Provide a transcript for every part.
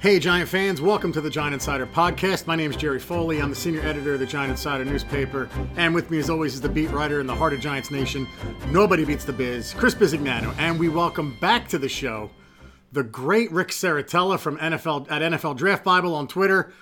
Hey, Giant fans, welcome to the Giant Insider Podcast. My name is Jerry Foley. I'm the senior editor of the Giant Insider newspaper. And with me, as always, is the beat writer in the heart of Giants Nation. Nobody beats the biz, Chris Bisignano. And we welcome back to the show the great Ric Serritella from NFL at NFL Draft Bible on Twitter.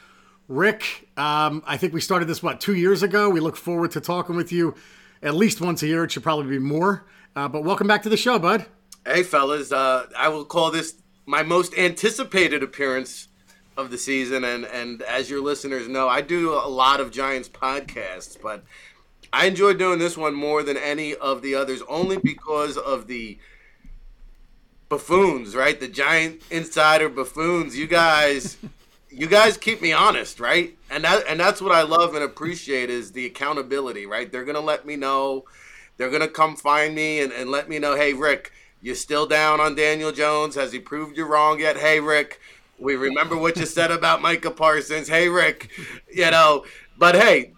Rick, um, I think we started this, what, two years ago? We look forward to talking with you at least once a year. It should probably be more. Uh, but welcome back to the show, bud. Hey, fellas. Uh, I will call this my most anticipated appearance of the season, and and as your listeners know, I do a lot of Giants podcasts, but I enjoy doing this one more than any of the others, only because of the buffoons, right? The Giant insider buffoons. You guys. you guys keep me honest, right? And that and that's what I love and appreciate is the accountability, right? They're gonna let me know, they're gonna come find me and, and let me know, hey Rick, you still down on Daniel Jones? Has he proved you wrong yet? Hey, Rick, we remember what you said about Micah Parsons. Hey, Rick, you know, but hey,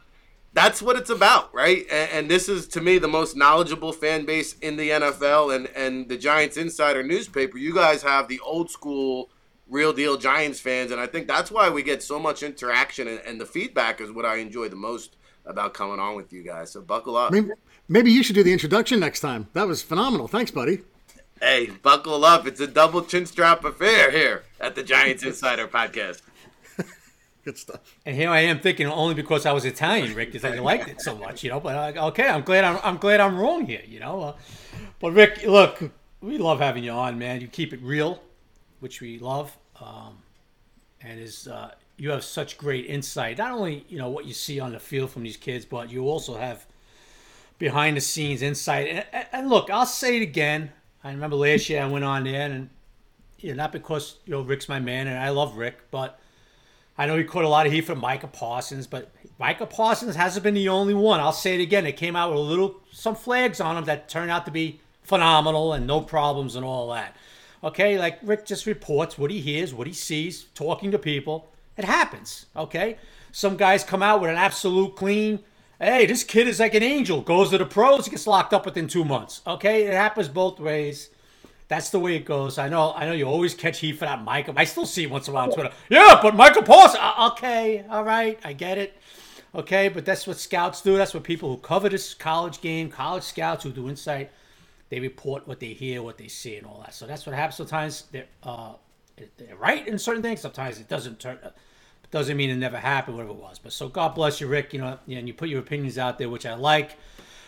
that's what it's about, right? And, and, this is to me the most knowledgeable fan base in the NFL and and the Giants Insider newspaper. You guys have the old school, real deal Giants fans, and I think that's why we get so much interaction and, and the feedback is what I enjoy the most about coming on with you guys. So buckle up. Maybe, maybe you should do the introduction next time. That was phenomenal. Thanks, buddy. Hey, buckle up. It's a double chin strap affair here at the Giants Insider Podcast. Good stuff. And here I am thinking only because I was Italian, Rick, because I liked it so much, you know. But uh, okay, I'm glad I'm, I'm glad I'm wrong here, you know. Uh, but Rick, look, we love having you on, man. You keep it real, which we love, um, and is uh, you have such great insight. Not only you know what you see on the field from these kids, but you also have behind the scenes insight. And, and look, I'll say it again I remember last year I went on there, and you know, not because you know Rick's my man, and I love Rick, but I know he caught a lot of heat from Micah Parsons, but Micah Parsons hasn't been the only one. I'll say it again; it came out with a little some flags on him that turned out to be phenomenal and no problems and all that. Okay, like Rick just reports what he hears, what he sees, talking to people. It happens. Okay, some guys come out with an absolute clean hey, this kid is like an angel. Goes to the pros, gets locked up within two months. Okay, it happens both ways. That's the way it goes. I know. I know you always catch heat for that, Micah. I still see once in a while on Twitter. Yeah, but Michael Paulson. Uh, okay, all right, I get it. Okay, but that's what scouts do. That's what people who cover this college game, college scouts who do insight, they report what they hear, what they see, and all that. So that's what happens. Sometimes they're, uh, they're right in certain things. Sometimes it doesn't turn doesn't mean it never happened, whatever it was. But so God bless you, Rick. You know, and you put your opinions out there, which I like.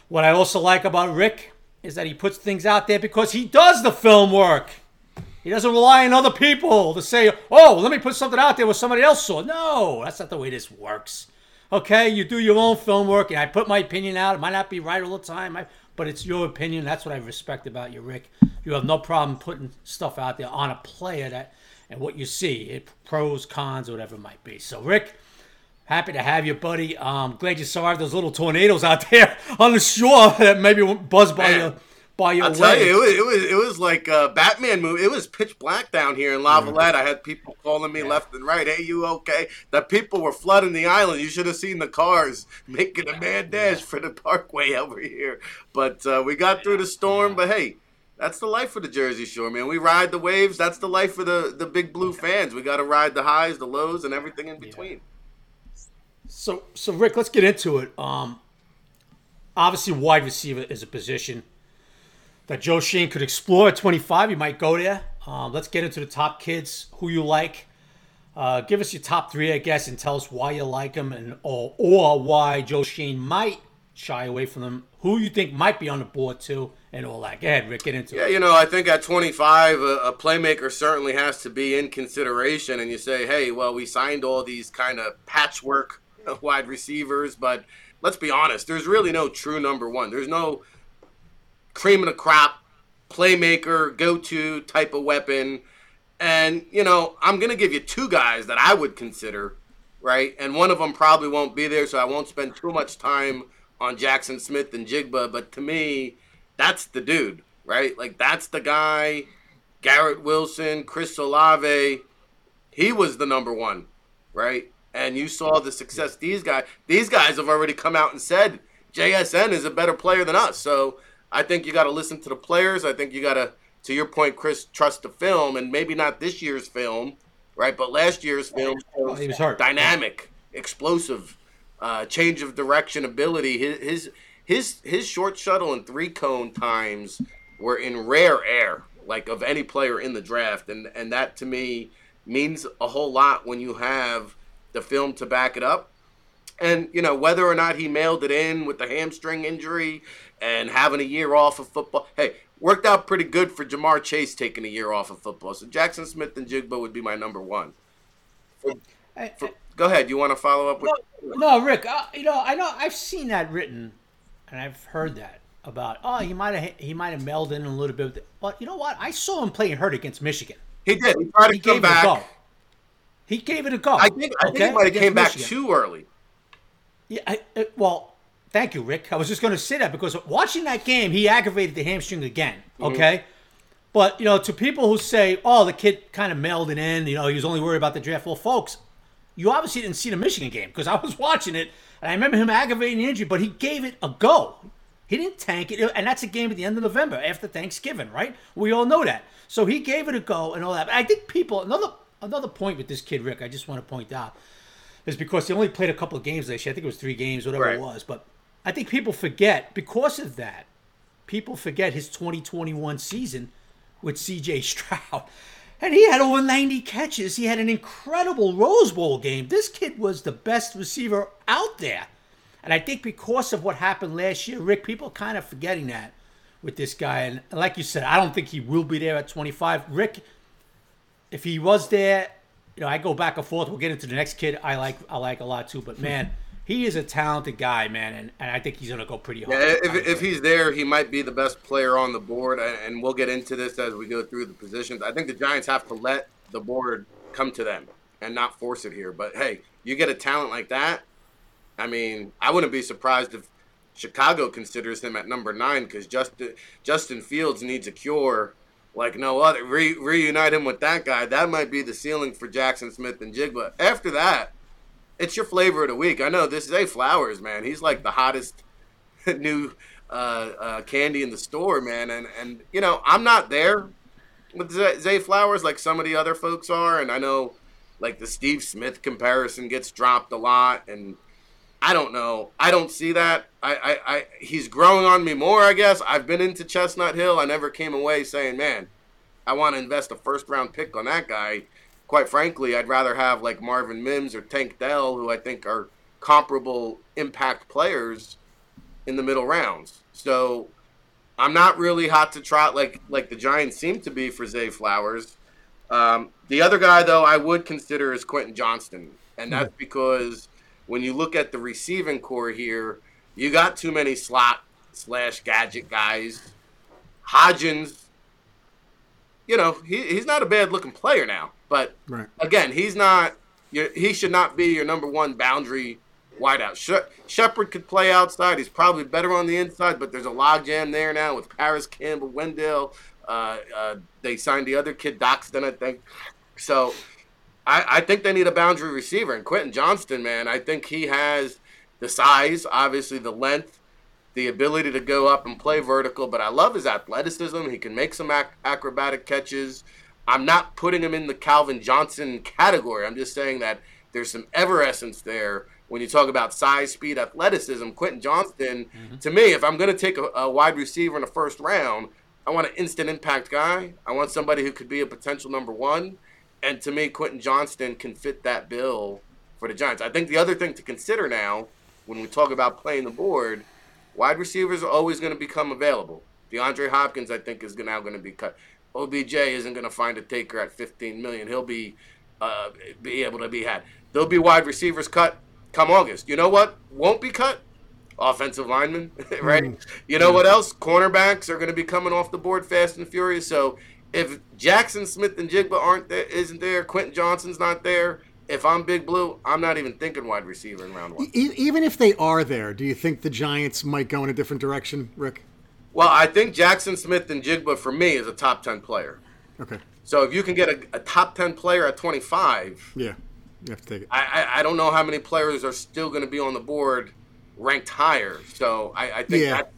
What I also like about Rick is that he puts things out there because he does the film work. He doesn't rely on other people to say, "Oh, let me put something out there what somebody else saw." No, that's not the way this works. Okay, you do your own film work, and I put my opinion out. It might not be right all the time, but it's your opinion. That's what I respect about you, Rick. You have no problem putting stuff out there on a player that and what you see, it, pros, cons, whatever it might be. So, Rick, happy to have you, buddy. Um, glad you saw those little tornadoes out there on the shore that maybe buzzed by you. By your I'll tell you, it was, it was, it was like a Batman movie. It was pitch black down here in Lavallette. I had people calling me yeah. left and right. Hey, you okay? The people were flooding the island. You should have seen the cars making a mad dash for the parkway over here. But uh, we got through the storm. But hey, that's the life for the Jersey Shore, man. We ride the waves. That's the life for the the big blue fans. We got to ride the highs, the lows, and everything in between. Yeah. So, so Rick, let's get into it. Um, obviously, wide receiver is a position that Joe Schoen could explore at 25. You might go there. Um, let's get into the top kids. Who you like? Uh, give us your top three, I guess, and tell us why you like them, and or or why Joe Schoen might shy away from them. Who you think might be on the board too? and all that. Go ahead, Rick, get into yeah, it. Yeah, you know, I think at 25, a, a, playmaker certainly has to be in consideration. And you say, hey, well, we signed all these kind of patchwork wide receivers, but let's be honest, there's really no true number one. There's no cream of the crop playmaker, go to type of weapon. And, you know, I'm to give you two guys that I would consider, right? And one of them probably won't be there, so I won't spend too much time on Jackson Smith-Njigba, But to me, that's the dude, right? Like that's the guy. Garrett Wilson, Chris Olave, he was the number one, right? And you saw the success these guys. These guys have already come out and said JSN is a better player than us. So I think you got to listen to the players. I think you got to, to your point, Chris, trust the film, and maybe not this year's film, right? But last year's film Oh, he was dynamic, explosive, uh, change of direction ability. His his his his short shuttle and three cone times were in rare air, like of any player in the draft, and and that to me means a whole lot when you have the film to back it up. And you know whether or not he mailed it in with the hamstring injury and having a year off of football. Hey, worked out pretty good for Ja'Marr Chase taking a year off of football. So Jackson Smith-Njigba would be my number one. Hey, For- go ahead. You want to follow up with? No, Rick. Uh, you know, I know I've seen that written, and I've heard that about. Oh, he might have he might have melded in a little bit. But you know what? I saw him playing hurt against Michigan. He did. He tried to He come gave it a back. go. He gave it a go. I think. I think okay, he might have came back Michigan. too early. Yeah, I, uh, well, thank you, Rick. I was just going to say that because watching that game, he aggravated the hamstring again. Mm-hmm. Okay, but you know, to people who say, "Oh, the kid kind of melded in," you know, he was only worried about the draft. Well, folks, you obviously didn't see the Michigan game because I was watching it, and I remember him aggravating the injury, but he gave it a go. He didn't tank it, and that's a game at the end of November after Thanksgiving, right? We all know that. So he gave it a go and all that. But I think people another another point with this kid, Rick. I just want to point out is because he only played a couple of games last year. I think it was three games, whatever Right. it was. But I think people forget because of that. People forget his 2021 season with C.J. Stroud, and he had over 90 catches. He had an incredible Rose Bowl game. This kid was the best receiver out there, and I think because of what happened last year, Rick, people are kind of forgetting that with this guy. And like you said, I don't think he will be there at 25. Rick, if he was there, you know, I go back and forth. We'll get into the next kid I like I like a lot too. But man, he is a talented guy, man, and, and I think he's gonna go pretty hard. Yeah, if, if he's there, he might be the best player on the board, and and we'll get into this as we go through the positions. I think the Giants have to let the board come to them and not force it here. But hey, you get a talent like that. I mean, I wouldn't be surprised if Chicago considers him at number nine because Justin Justin Fields needs a cure like no other. Re, reunite him with that guy. That might be the ceiling for Jackson Smith-Njigba. After that, it's your flavor of the week. I know this is A Flowers, man. He's like the hottest new uh, uh, candy in the store, man. And and you know, I'm not there with Zay, Flowers like some of the other folks are, and I know like the Steve Smith comparison gets dropped a lot, and I don't know. I don't see that. I, I, I he's growing on me more, I guess. I've been into Chestnut Hill. I never came away saying, man, I want to invest a first round pick on that guy. Quite frankly, I'd rather have like Marvin Mims or Tank Dell, who I think are comparable impact players in the middle rounds. So I'm not really hot to trot like like the Giants seem to be for Zay Flowers. Um, the other guy though I would consider is Quentin Johnston, and that's because when you look at the receiving corps here, you got too many slot slash gadget guys. Hodgins, you know, he, he's not a bad looking player now, but Right. again, he's not. He should not be your number one boundary wideout. She- Shepard could play outside. He's probably better on the inside, but there's a logjam there now with Parris Campbell, Wan'Dale. Uh, uh, they signed the other kid, Doxton, I think. So I, I think they need a boundary receiver. And Quentin Johnston, man, I think he has the size, obviously the length, the ability to go up and play vertical. But I love his athleticism. He can make some ac- acrobatic catches. I'm not putting him in the Calvin Johnson category. I'm just saying that there's some everessence there when you talk about size, speed, athleticism. Quentin Johnston, mm-hmm. to me, if I'm going to take a, a wide receiver in the first round, I want an instant impact guy. I want somebody who could be a potential number one. And to me, Quentin Johnston can fit that bill for the Giants. I think the other thing to consider now, when we talk about playing the board, wide receivers are always going to become available. DeAndre Hopkins, I think, is now going to be cut. OBJ isn't going to find a taker at 15 million. He'll be uh, be able to be had. There'll be wide receivers cut come August. You know what won't be cut? Offensive linemen, right? You know what else? Cornerbacks are going to be coming off the board fast and furious. So if Jackson Smith-Njigba aren't there, isn't there, Quentin Johnston's not there. If I'm Big Blue, I'm not even thinking wide receiver in round one. E- even if they are there, do you think the Giants might go in a different direction, Rick? Well, I think Jackson Smith-Njigba for me is a top 10 player. Okay. So if you can get a, a top 10 player at 25, Yeah. You have to take it. I, I, I don't know how many players are still going to be on the board ranked higher. So I, I think Yeah. that,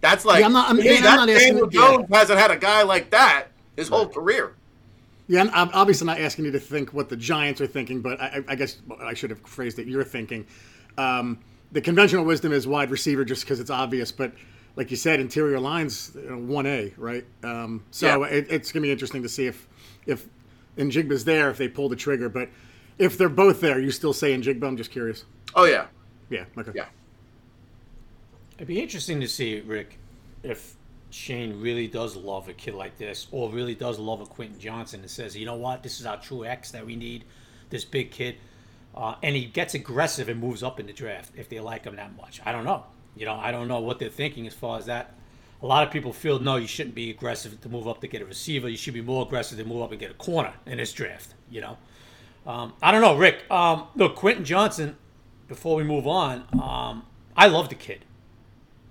that's like Yeah, I'm not- I'm- me, I'm not asking- Daniel yeah. Jones hasn't had a guy like that his whole career. Yeah, I'm obviously not asking you to think what the Giants are thinking, but I, I guess I should have phrased it. You're thinking. Um, the conventional wisdom is wide receiver just because it's obvious, but like you said, interior lines one A, right? Um, so yeah. it, it's going to be interesting to see if if Njigba's there, if they pull the trigger. But if they're both there, you still say Njigba? I'm just curious. Oh yeah, yeah, okay, yeah. It'd be interesting to see Rick if Schoen really does love a kid like this, or really does love a Quentin Johnston, and says, you know what, this is our true X that we need, this big kid. Uh, and he gets aggressive and moves up in the draft if they like him that much. I don't know. You know, I don't know what they're thinking as far as that. A lot of people feel no, you shouldn't be aggressive to move up to get a receiver. You should be more aggressive to move up and get a corner in this draft. You know, um, I don't know, Rick. Um, look, Quentin Johnston. Before we move on, um, I love the kid.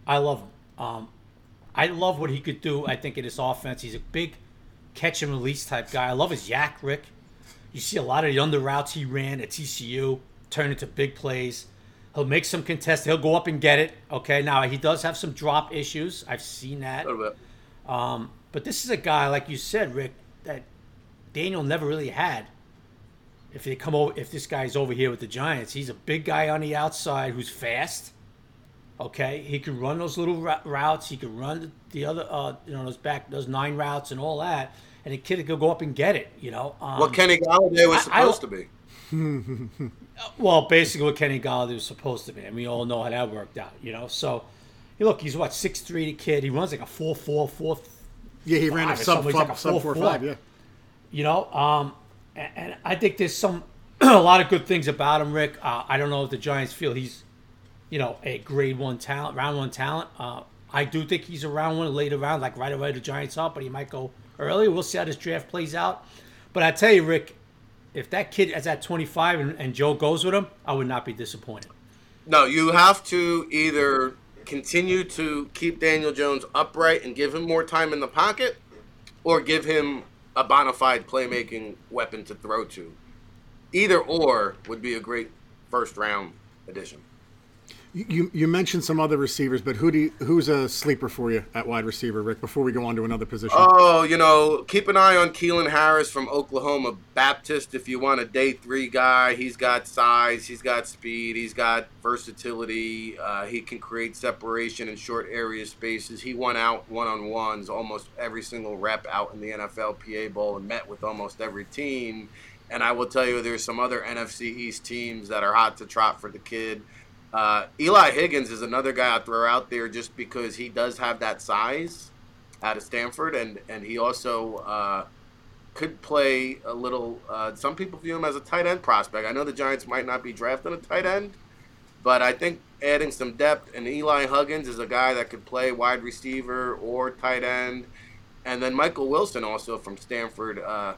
I love him. Um, I love what he could do. I think in his offense, he's a big catch and release type guy. I love his YAC, Rick. You see a lot of the under routes he ran at TCU turn into big plays. He'll make some contest. He'll go up and get it. Okay, now he does have some drop issues. I've seen that. A little bit. Um, but this is a guy, like you said, Rick, that Daniel never really had. If they come over, if this guy's over here with the Giants, he's a big guy on the outside who's fast. Okay, he can run those little routes. He can run the other, uh, you know, those back, those nine routes and all that. And the kid could go up and get it. You know, um, what Kenny Golladay was supposed I, I, to be. well, basically what Kenny Golladay was supposed to be, and we all know how that worked out. You know, so hey, look, he's what six three kid. He runs like a four four four. Yeah, he ran a sub, like a sub four, four five. Yeah. You know, um, and, and, I think there's some a lot of good things about him, Rick. Uh, I don't know if the Giants feel he's, you know, a grade one talent, round one talent. Uh, I do think he's a round one, later round, like right away the Giants up, but he might go early. We'll see how this draft plays out. But I tell you, Rick, if that kid is at 25 and, and Joe goes with him, I would not be disappointed. No, you have to either continue to keep Daniel Jones upright and give him more time in the pocket, or give him a bona fide playmaking weapon to throw to. Either or would be a great first round addition. You you mentioned some other receivers, but who do you, who's a sleeper for you at wide receiver, Rick? Before we go on to another position. Oh, you know, keep an eye on Keilahn Harris from Oklahoma Baptist. If you want a day three guy, he's got size, he's got speed, he's got versatility. Uh, he can create separation in short area spaces. He won out one on ones almost every single rep out in the NFLPA Bowl and met with almost every team. And I will tell you, there's some other NFC East teams that are hot to trot for the kid. Uh, Eli Higgins is another guy I throw out there just because he does have that size out of Stanford, and and he also uh, could play a little. Uh, some people view him as a tight end prospect. I know the Giants might not be drafting a tight end, but I think adding some depth and Eli Higgins is a guy that could play wide receiver or tight end, and then Michael Wilson also from Stanford. Uh,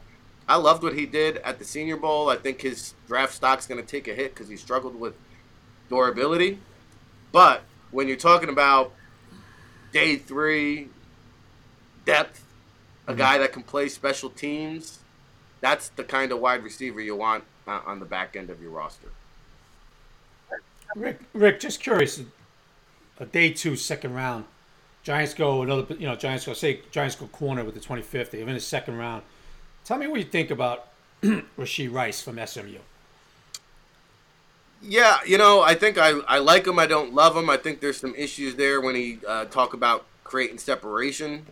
I loved what he did at the Senior Bowl. I think his draft stock's going to take a hit because he struggled with durability. But when you're talking about day three depth, a mm-hmm. guy that can play special teams, that's the kind of wide receiver you want on the back end of your roster. Rick, Rick, just curious, a day two, second round, Giants go another, you know, Giants go say Giants go corner with the 25th. They're in the second round. Tell me what you think about Rashee Rice from SMU. Yeah, you know, I think I, I like him. I don't love him. I think there's some issues there when he uh, talk about creating separation.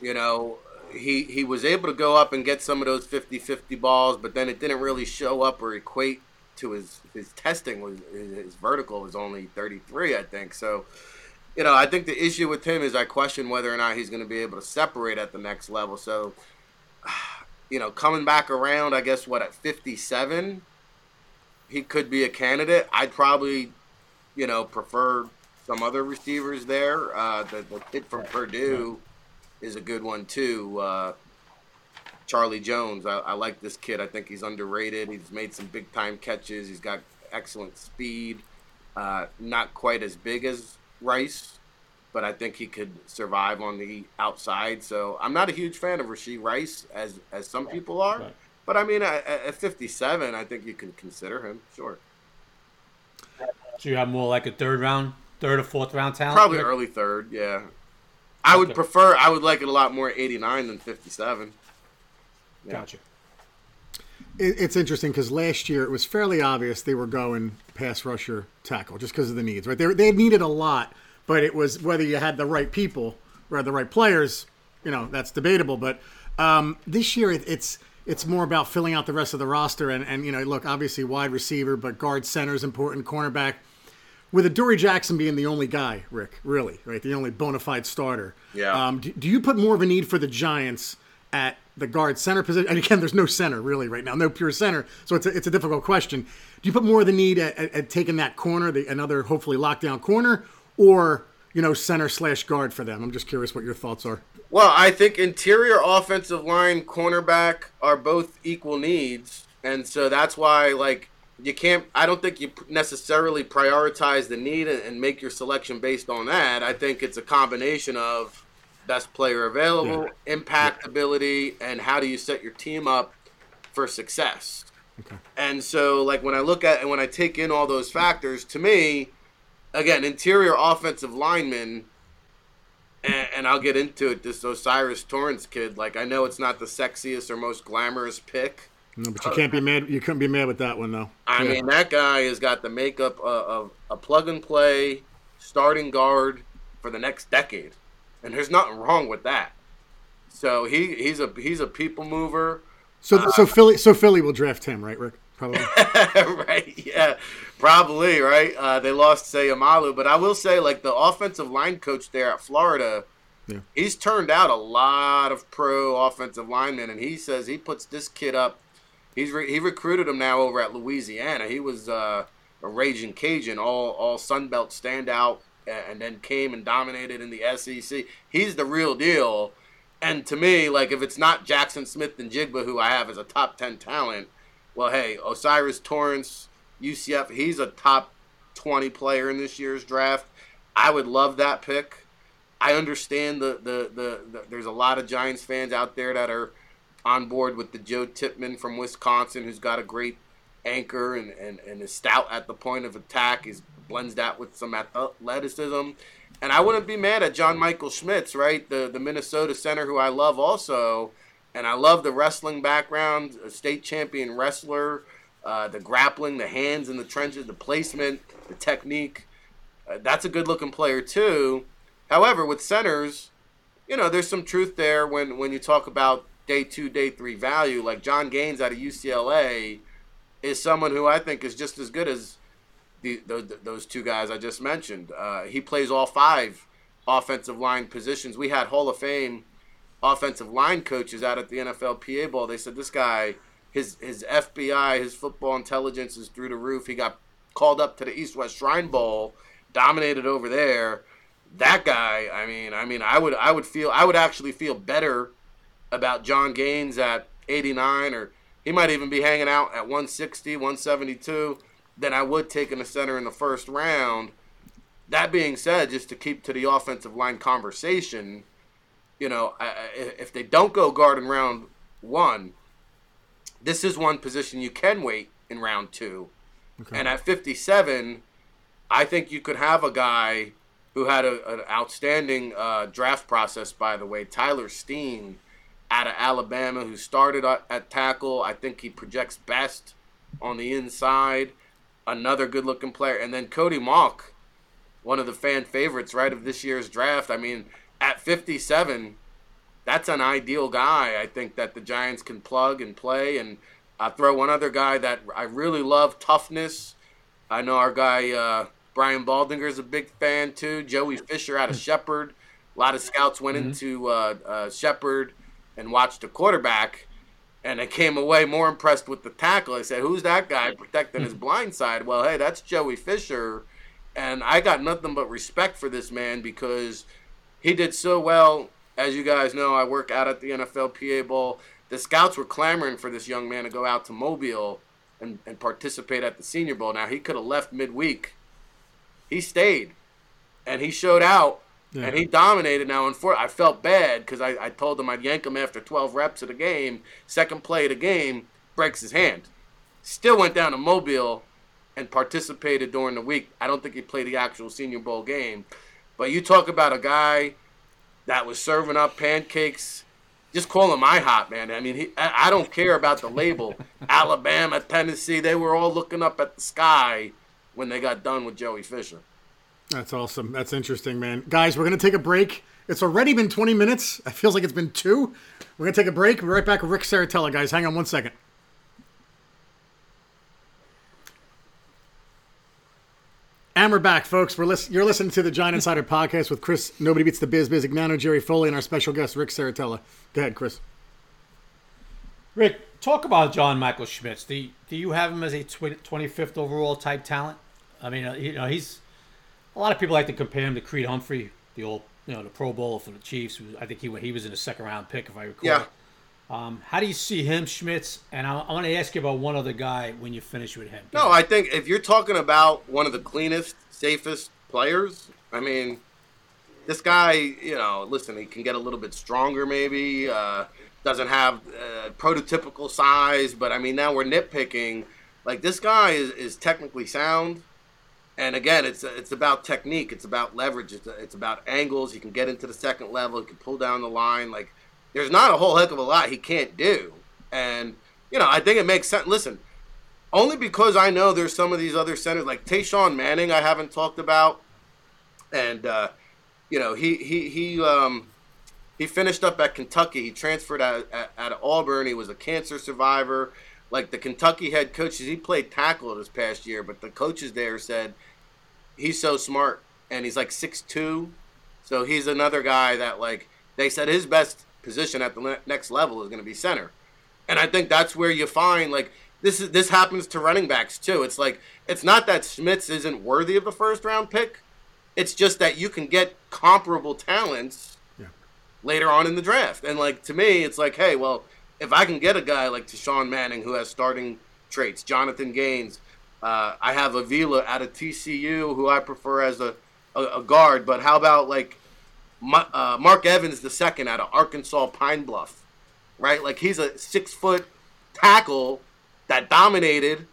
You know, he he was able to go up and get some of those 50-50 balls, but then it didn't really show up or equate to his his testing. Was his vertical was only 33, I think. So, you know, I think the issue with him is I question whether or not he's going to be able to separate at the next level. So, you know, coming back around, I guess what at 57 he could be a candidate. I'd probably, you know, prefer some other receivers there. Uh, the, the kid from Purdue is a good one too. Uh, Charlie Jones. I, I, like this kid. I think he's underrated. He's made some big time catches. He's got excellent speed. Uh, not quite as big as Rice, but I think he could survive on the outside. So I'm not a huge fan of Rashee Rice as as some people are. Right. But I mean, at, at 57, I think you can consider him. Sure. So you have more like a third round, third or fourth round talent. Probably here? early third. Yeah. I would prefer. I would like it a lot more 89 than 57. Yeah. Gotcha. it, it's interesting because last year it was fairly obvious they were going pass rusher tackle just because of the needs, right? They, they needed a lot, but it was whether you had the right people or the right players, you know, that's debatable. But um, this year it, it's it's more about filling out the rest of the roster. And, and you know, look, obviously wide receiver, but guard center is important, cornerback. With Adoree Jackson being the only guy, Rick, really, right? The only bona fide starter. Yeah. Um, do, do you put more of a need for the Giants at the guard center position? And again, there's no center really right now, no pure center. So it's a, it's a difficult question. Do you put more of the need at, at, at taking that corner, the, another hopefully lockdown corner, or you know, center slash guard for them? I'm just curious what your thoughts are. Well, I think interior offensive line, cornerback are both equal needs, and so that's why like you can't. I don't think you necessarily prioritize the need and make your selection based on that. I think it's a combination of best player available, yeah. impact yeah. ability, and how do you set your team up for success. Okay. And so, like when I look at and when I take in all those factors, to me, again, interior offensive linemen and, and, I'll get into it. This O'Cyrus Torrence kid, like I know it's not the sexiest or most glamorous pick. No, but you can't be mad. You couldn't be mad with that one though. I yeah. mean, that guy has got the makeup of, a plug and play starting guard for the next decade, and there's nothing wrong with that. So he he's a he's a people mover. So uh, so Philly so Philly will draft him, right, Rick? Probably. right. Yeah. Probably right. Uh, they lost Seumalo, but I will say, like the offensive line coach there at Florida, yeah. he's turned out a lot of pro offensive linemen, and he says he puts this kid up. He's re- he recruited him now over at Louisiana. He was uh, a raging Cajun, all all Sun Belt standout, and then came and dominated in the SEC. He's the real deal. And to me, like if it's not Jackson Smith-Njigba, who I have as a top ten talent, well, hey, O'Cyrus Torrence UCF. He's a top 20 player in this year's draft. I would love that pick. I understand the, the, the, the, there's a lot of Giants fans out there that are on board with the Joe Tippmann from Wisconsin, who's got a great anchor and, and, and is stout at the point of attack. He blends that with some athleticism. And I wouldn't be mad at John Michael Schmitz, right? The the Minnesota center who I love also. And I love the wrestling background, a state champion wrestler uh, the grappling, the hands in the trenches, the placement, the technique. Uh, that's a good looking player too. However, with centers, you know, there's some truth there when when you talk about day two, day three value. Like John Gaines out of UCLA is someone who I think is just as good as the, the those two guys I just mentioned. Uh, he plays all five offensive line positions. We had Hall of Fame offensive line coaches out at the NFLPA Bowl. They said this guy his his FBI, his football intelligence is through the roof. He got called up to the East West Shrine Bowl, dominated over there. That guy, I mean, I mean, I would I would feel I would actually feel better about John Gaines at 89 or he might even be hanging out at 160, 172 than I would taking a center in the first round. That being said, just to keep to the offensive line conversation, you know, if they don't go guard in round one, this is one position you can wait in round two. Okay. And at 57, I think you could have a guy who had a, an outstanding uh, draft process, by the way, Tyler Steen out of Alabama, who started at tackle. I think he projects best on the inside. Another good looking player. And then Cody Mauch, one of the fan favorites, right, of this year's draft. I mean, at 57, that's an ideal guy. I think that the Giants can plug and play. And I throw one other guy that I really love toughness. I know our guy uh, Brian Baldinger is a big fan too. Joey Fisher out of Shepherd. A lot of scouts went mm-hmm. into uh, uh, Shepherd and watched the quarterback, and they came away more impressed with the tackle. I said, "Who's that guy protecting his blind side?" Well, hey, that's Joey Fisher, and I got nothing but respect for this man because he did so well as you guys know, I work out at the NFLPA Bowl. The scouts were clamoring for this young man to go out to Mobile and, and participate at the Senior Bowl. Now, he could have left midweek. He stayed, and he showed out, yeah. and he dominated. Now, unfor- I felt bad because I, I told him I'd yank him after 12 reps of the game. Second play of the game, breaks his hand. Still went down to Mobile and participated during the week. I don't think he played the actual Senior Bowl game. But you talk about a guy – that was serving up pancakes just call him IHOP, man. I mean, he, I, I don't care about the label. Alabama, Tennessee, they were all looking up at the sky when they got done with Joey Fisher. That's awesome. That's interesting, man. Guys, we're going to take a break. It's already been 20 minutes. It feels like it's been two. We're going to take a break. We're right back with Ric Serritella, guys. Hang on one second. And we're back, folks. We're listen- you're listening to the Giant Insider podcast with Chris, Nobody Beats the Biz, Bisignano, Jerry Foley, and our special guest, Ric Serritella. Go ahead, Chris. Rick, talk about John Michael Schmitz. Do you, do you have him as a 25th overall type talent? I mean, uh, you know, he's a lot of people like to compare him to Creed Humphrey, the old, you know, the Pro Bowl for the Chiefs. I think he he was in the second round pick, if I recall. Yeah. Um, how do you see him, Schmitz? And I, I want to ask you about one other guy when you finish with him. No, I think if you're talking about one of the cleanest, safest players, I mean, this guy, you know, listen, he can get a little bit stronger, maybe. Uh, doesn't have uh, prototypical size, but I mean, now we're nitpicking. Like this guy is, is technically sound, and again, it's it's about technique. It's about leverage. It's, it's about angles. He can get into the second level. He can pull down the line. Like there's not a whole heck of a lot he can't do. And, you know, I think it makes sense. Listen, only because I know there's some of these other centers, like Tashawn Manning, I haven't talked about. And, uh, you know, he, he, he, um, he finished up at Kentucky. He transferred out, at, Auburn. He was a cancer survivor. Like the Kentucky head coaches, he played tackle this past year, but the coaches there said he's so smart and he's like six two, so he's another guy that like they said his best position at the next level is going to be center. And I think that's where you find like this is this happens to running backs too. It's like it's not that Schmitz isn't worthy of the first round pick. It's just that you can get comparable talents yeah. later on in the draft. And like to me, it's like, hey, well, if I can get a guy like Tashawn Manning who has starting traits, Jonathan Gaines, uh, I have Avila out of TCU who I prefer as a, a, a guard. But how about like uh, Mark Evans the second out of Arkansas Pine Bluff, right? Like he's a six foot tackle that dominated,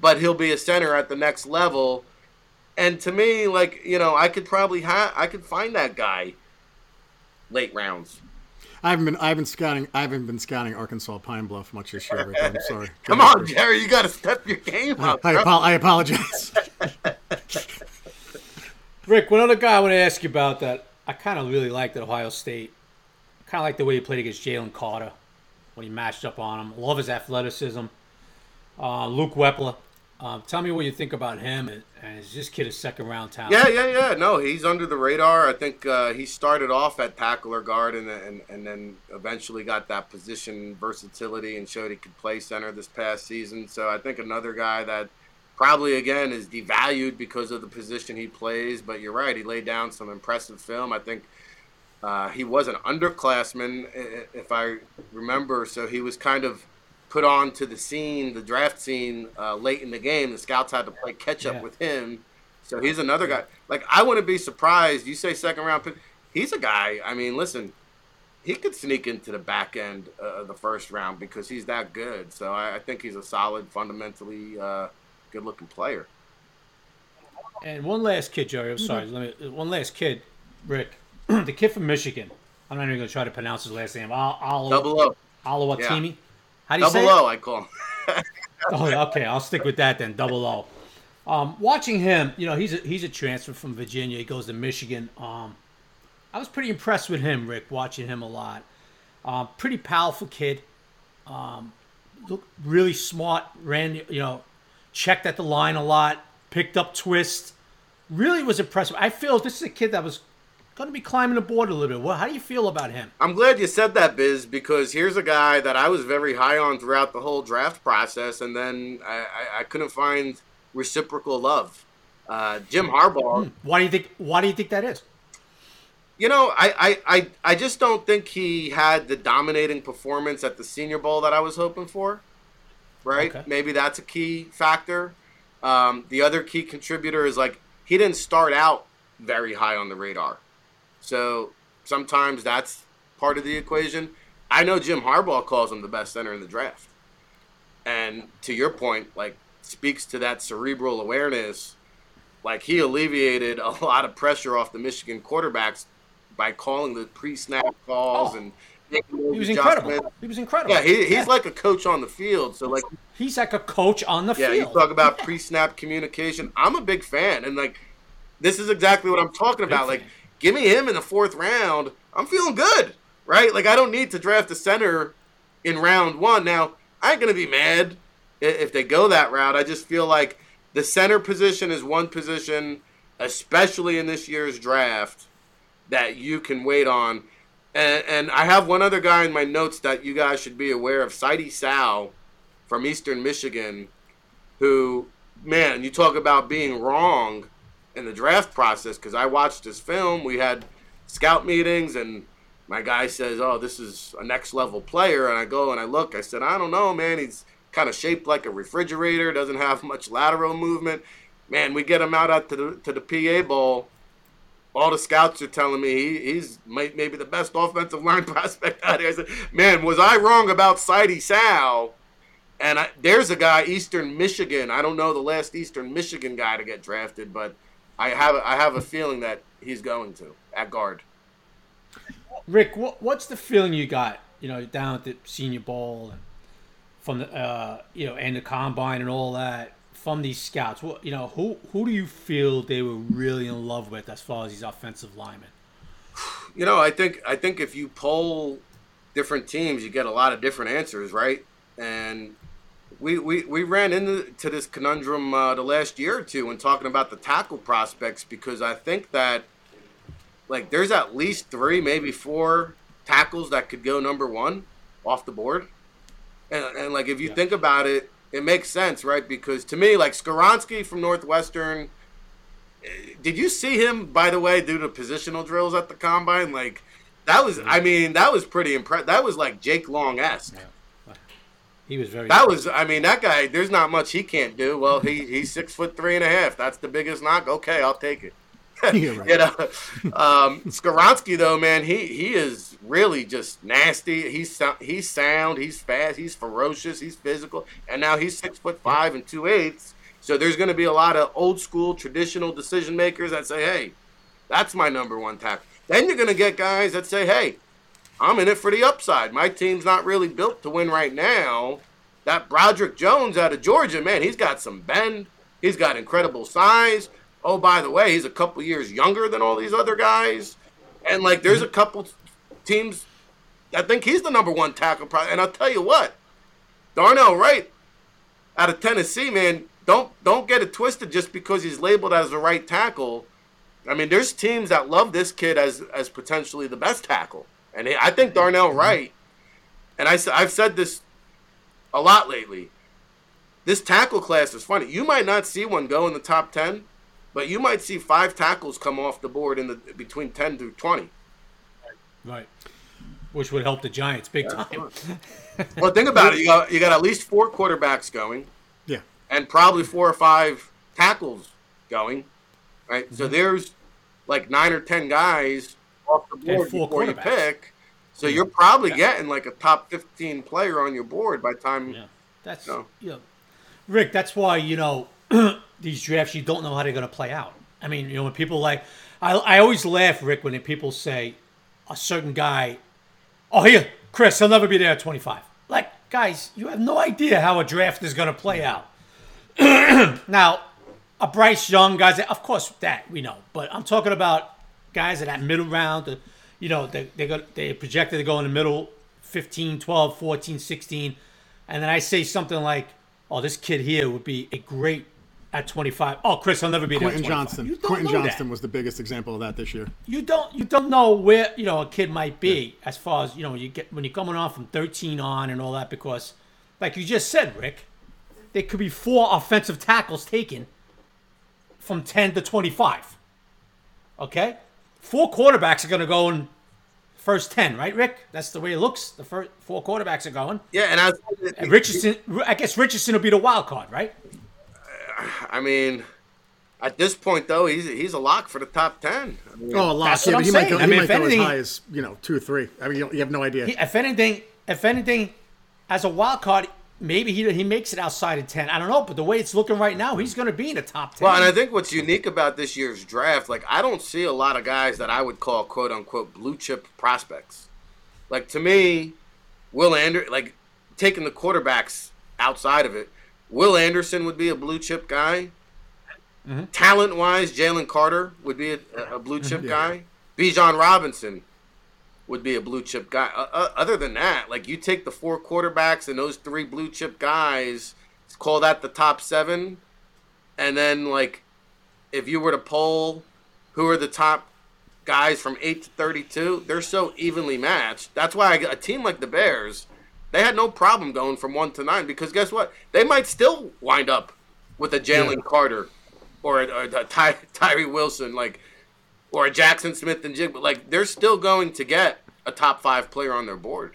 but he'll be a center at the next level. And to me, like you know, I could probably have I could find that guy late rounds. I haven't been I haven't scouting I haven't been scouting Arkansas Pine Bluff much this year. Rick. I'm sorry. Come on, Jerry, you got to step your game up. I, I, I apologize. Rick, one other guy I want to ask you about that I kind of really liked at Ohio State. Kind of like the way he played against Jalen Carter when he matched up on him. Love his athleticism. Uh, Luke Wypler. Um, tell me what you think about him, and, and is this kid a second round talent? Yeah, yeah, yeah. No, he's under the radar. I think uh, he started off at tackle or guard, and, and and then eventually got that position versatility and showed he could play center this past season. So I think another guy that probably again is devalued because of the position he plays. But you're right; he laid down some impressive film. I think uh, he was an underclassman, if I remember. So he was kind of put on to the scene, the draft scene, uh, late in the game. The scouts had to play catch up yeah. with him. So he's another guy. Like I wouldn't be surprised. You say second round pick. He's a guy. I mean, listen, he could sneak into the back end of the first round because he's that good. So I, I think he's a solid, fundamentally uh, good looking player. And one last kid, Jerry. I'm sorry. Let me. One last kid, Rick, the kid from Michigan. I'm not even going to try to pronounce his last name. Al, Al, Double O. Oluwatimi. Yeah. How do you Double say O, it? I call him. oh, okay. I'll stick with that then. Double O. Um, watching him, you know, he's a, he's a transfer from Virginia. He goes to Michigan. Um, I was pretty impressed with him, Rick. Watching him a lot. Um, pretty powerful kid. Um, look really smart. Ran, you know, checked at the line a lot, picked up twists. Really was impressive. I feel this is a kid that was going to be climbing the board a little bit. Well, how do you feel about him? I'm glad you said that, Biz, because here's a guy that I was very high on throughout the whole draft process, and then I, I, I couldn't find reciprocal love. Uh, Jim Harbaugh. Hmm. Why do you think? Why do you think that is? You know, I, I, I, I just don't think he had the dominating performance at the Senior Bowl that I was hoping for right? Okay. Maybe that's a key factor. Um, the other key contributor is like he didn't start out very high on the radar. So sometimes that's part of the equation. I know Jim Harbaugh calls him the best center in the draft. And to your point, like speaks to that cerebral awareness. Like he alleviated a lot of pressure off the Michigan quarterbacks by calling the pre-snap calls oh. and He was incredible. He was incredible. Yeah, he, he's yeah. like a coach on the field. So like he's like a coach on the yeah, field. Yeah, you talk about pre-snap communication. I'm a big fan, and like this is exactly what I'm talking about. Like, give me him in the fourth round. I'm feeling good, right? Like I don't need to draft a center in round one. Now I ain't gonna be mad if they go that route. I just feel like the center position is one position, especially in this year's draft, that you can wait on. And, and I have one other guy in my notes that you guys should be aware of, Sidy Sow from Eastern Michigan, who, man, you talk about being wrong in the draft process because I watched his film. We had scout meetings, and my guy says, "Oh, this is a next level player," and I go and I look. I said, "I don't know, man. He's kind of shaped like a refrigerator. Doesn't have much lateral movement." Man, we get him out at the to the PA Bowl all the scouts are telling me he, he's maybe the best offensive line prospect out here. I said, man, was I wrong about Sidy Sow? And I, there's a guy, Eastern Michigan. I don't know the last Eastern Michigan guy to get drafted, but I have I have a feeling that he's going to at guard. Rick, what, what's the feeling you got? You know, down at the Senior Bowl, and from the uh, you know, and the combine and all that from these scouts, what you know, who who do you feel they were really in love with as far as these offensive linemen? You know, I think I think if you poll different teams, you get a lot of different answers, right? And we we, we ran into this conundrum uh, the last year or two when talking about the tackle prospects because I think that like there's at least three, maybe four tackles that could go number one off the board. And, and like if you yeah. think about it, it makes sense, right? Because to me, like Skoronski from Northwestern, did you see him, by the way, do the positional drills at the combine? Like, that was, I mean, that was pretty impressive. That was like Jake Long esque. Yeah. He was very. That was, I mean, that guy. There's not much he can't do. Well, he he's six foot three and a half. That's the biggest knock. Okay, I'll take it. you know, um, Skoronski though, man, he he is really just nasty. He's he's sound. He's fast. He's ferocious. He's physical. And now he's six foot five and two eighths. So there's going to be a lot of old school traditional decision makers that say, "Hey, that's my number one tackle." Then you're going to get guys that say, "Hey, I'm in it for the upside. My team's not really built to win right now." That Broderick Jones out of Georgia, man, he's got some bend. He's got incredible size oh, by the way, he's a couple years younger than all these other guys. And like, there's a couple teams I think he's the number one tackle. And I'll tell you what, Darnell Wright out of Tennessee, man, don't don't get it twisted just because he's labeled as a right tackle. I mean, there's teams that love this kid as as potentially the best tackle, and I think Darnell mm-hmm. Wright. And I I've said this a lot lately. This tackle class is funny. You might not see one go in the top ten, but you might see five tackles come off the board in the between ten to twenty. Right. Which would help the Giants big yeah, time. well, think about it. You got you got at least four quarterbacks going. Yeah. And probably four or five tackles going. Right. Mm-hmm. So there's like nine or ten guys off the board before you pick. So you're probably yeah. getting like a top fifteen player on your board by time. Yeah. That's you know. you know, Rick. That's why you know these drafts, you don't know how they're going to play out. I mean, you know, when people like, I, I always laugh, Rick, when people say a certain guy, oh, here, Chris, he'll never be there at 25. Like, guys, you have no idea how a draft is going to play out. now, a Bryce Young, guys, of course, that we know, but I'm talking about guys in that middle round, uh, you know, they, they, got, they projected to go in the middle 15, 12, 14, 16. And then I say something like, oh, this kid here would be a great at 25. Oh, Chris, I'll never be Quentin there. Johnston. Quentin Johnston that. was the biggest example of that this year. You don't you don't know where you know a kid might be yeah. as far as you know you get when you're coming on from 13 on and all that because, like you just said, Rick, there could be four offensive tackles taken from 10 to 25. Okay, four quarterbacks are going to go in first 10, right, Rick? That's the way it looks. The first four quarterbacks are going. Yeah, and I and Richardson. I guess Richardson will be the wild card, right? I mean, at this point though, he's he's a lock for the top ten. I mean, oh, a lock. Yeah, he saying. might go, I mean, might go anything, as high as you know two or three. I mean, you, you have no idea. He, if anything, if anything, as a wild card, maybe he he makes it outside of ten. I don't know, but the way it's looking right now, he's going to be in the top ten. Well, and I think what's unique about this year's draft, like I don't see a lot of guys that I would call quote unquote blue chip prospects. Like to me, Will Anderson, like taking the quarterbacks outside of it, Will Anderson would be a blue chip guy. Mm-hmm. Talent wise, Jalen Carter would be a, a blue chip yeah. guy. Bijan Robinson would be a blue chip guy. Uh, uh, other than that, like you take the four quarterbacks and those three blue chip guys, call that the top seven, and then like if you were to poll who are the top guys from eight to thirty-two, they're so evenly matched. That's why a team like the Bears, they had no problem going from one to nine because guess what? They might still wind up with a Jalen yeah. Carter or a, a, a Ty, Tyree Wilson, like or a Jackson Smith-Njigba, like they're still going to get a top five player on their board.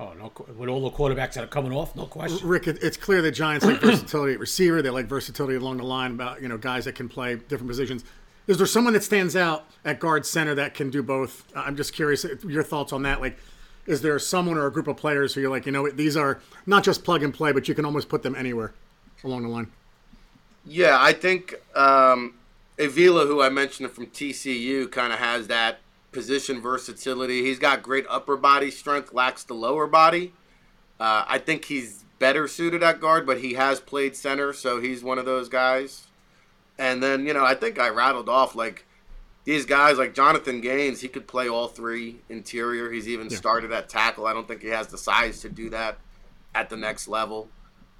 Oh no! With all the quarterbacks that are coming off, no question. Rick, it's clear the Giants like versatility at receiver. They like versatility along the line about you know guys that can play different positions. Is there someone that stands out at guard center that can do both? I'm just curious your thoughts on that. Like, is there someone or a group of players who you're like, you know, these are not just plug and play, but you can almost put them anywhere along the line? Yeah, I think um, Avila, who I mentioned from TCU, kind of has that position versatility. He's got great upper body strength, lacks the lower body. Uh, I think he's better suited at guard, but he has played center, so he's one of those guys. And then, you know, I think I rattled off like these guys like Jonathan Gaines, he could play all three interior. He's even yeah. started at tackle. I don't think he has the size to do that at the next level.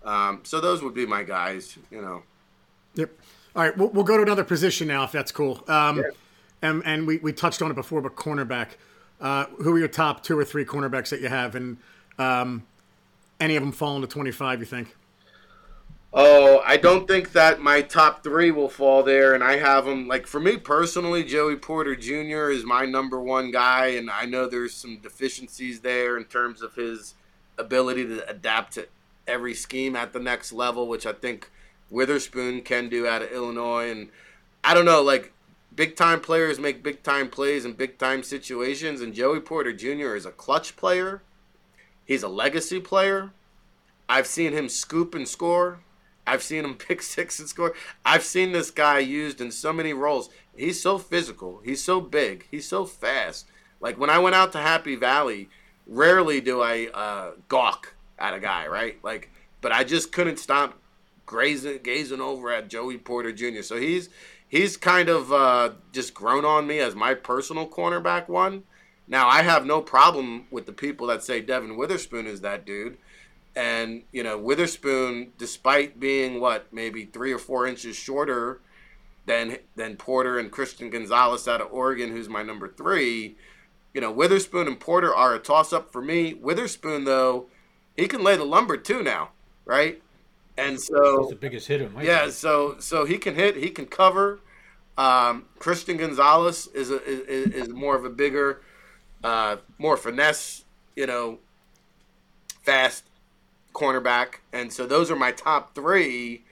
Um, so those would be my guys, you know. Yep. All right, we'll, we'll go to another position now, if that's cool. Um, yeah. And, and we, we touched on it before, but cornerback. Uh, who are your top two or three cornerbacks that you have? And um, any of them fall into 25, you think? Oh, I don't think that my top three will fall there, and I have them. Like for me personally, Joey Porter Jr. is my number one guy, and I know there's some deficiencies there in terms of his ability to adapt to every scheme at the next level, which I think Witherspoon can do out of Illinois. And I don't know, like big time players make big time plays in big time situations. And Joey Porter Jr. is a clutch player. He's a legacy player. I've seen him scoop and score. I've seen him pick six and score. I've seen this guy used in so many roles. He's so physical. He's so big. He's so fast. Like when I went out to Happy Valley, rarely do I uh, gawk at a guy, right? Like, but I just couldn't stop gazing gazing over at Joey Porter Jr. So he's he's kind of uh, just grown on me as my personal cornerback one. Now I have no problem with the people that say Devin Witherspoon is that dude. And you know Witherspoon, despite being what maybe three or four inches shorter than than Porter and Christian Gonzalez out of Oregon, who's my number three, you know Witherspoon and Porter are a toss up for me. Witherspoon though, he can lay the lumber too now, right? and so he's the biggest hitter. Yeah, so so he can hit, he can cover. Um, Christian Gonzalez is a, is, is more of a bigger, uh, more finesse, you know, fast cornerback, and so those are my top three.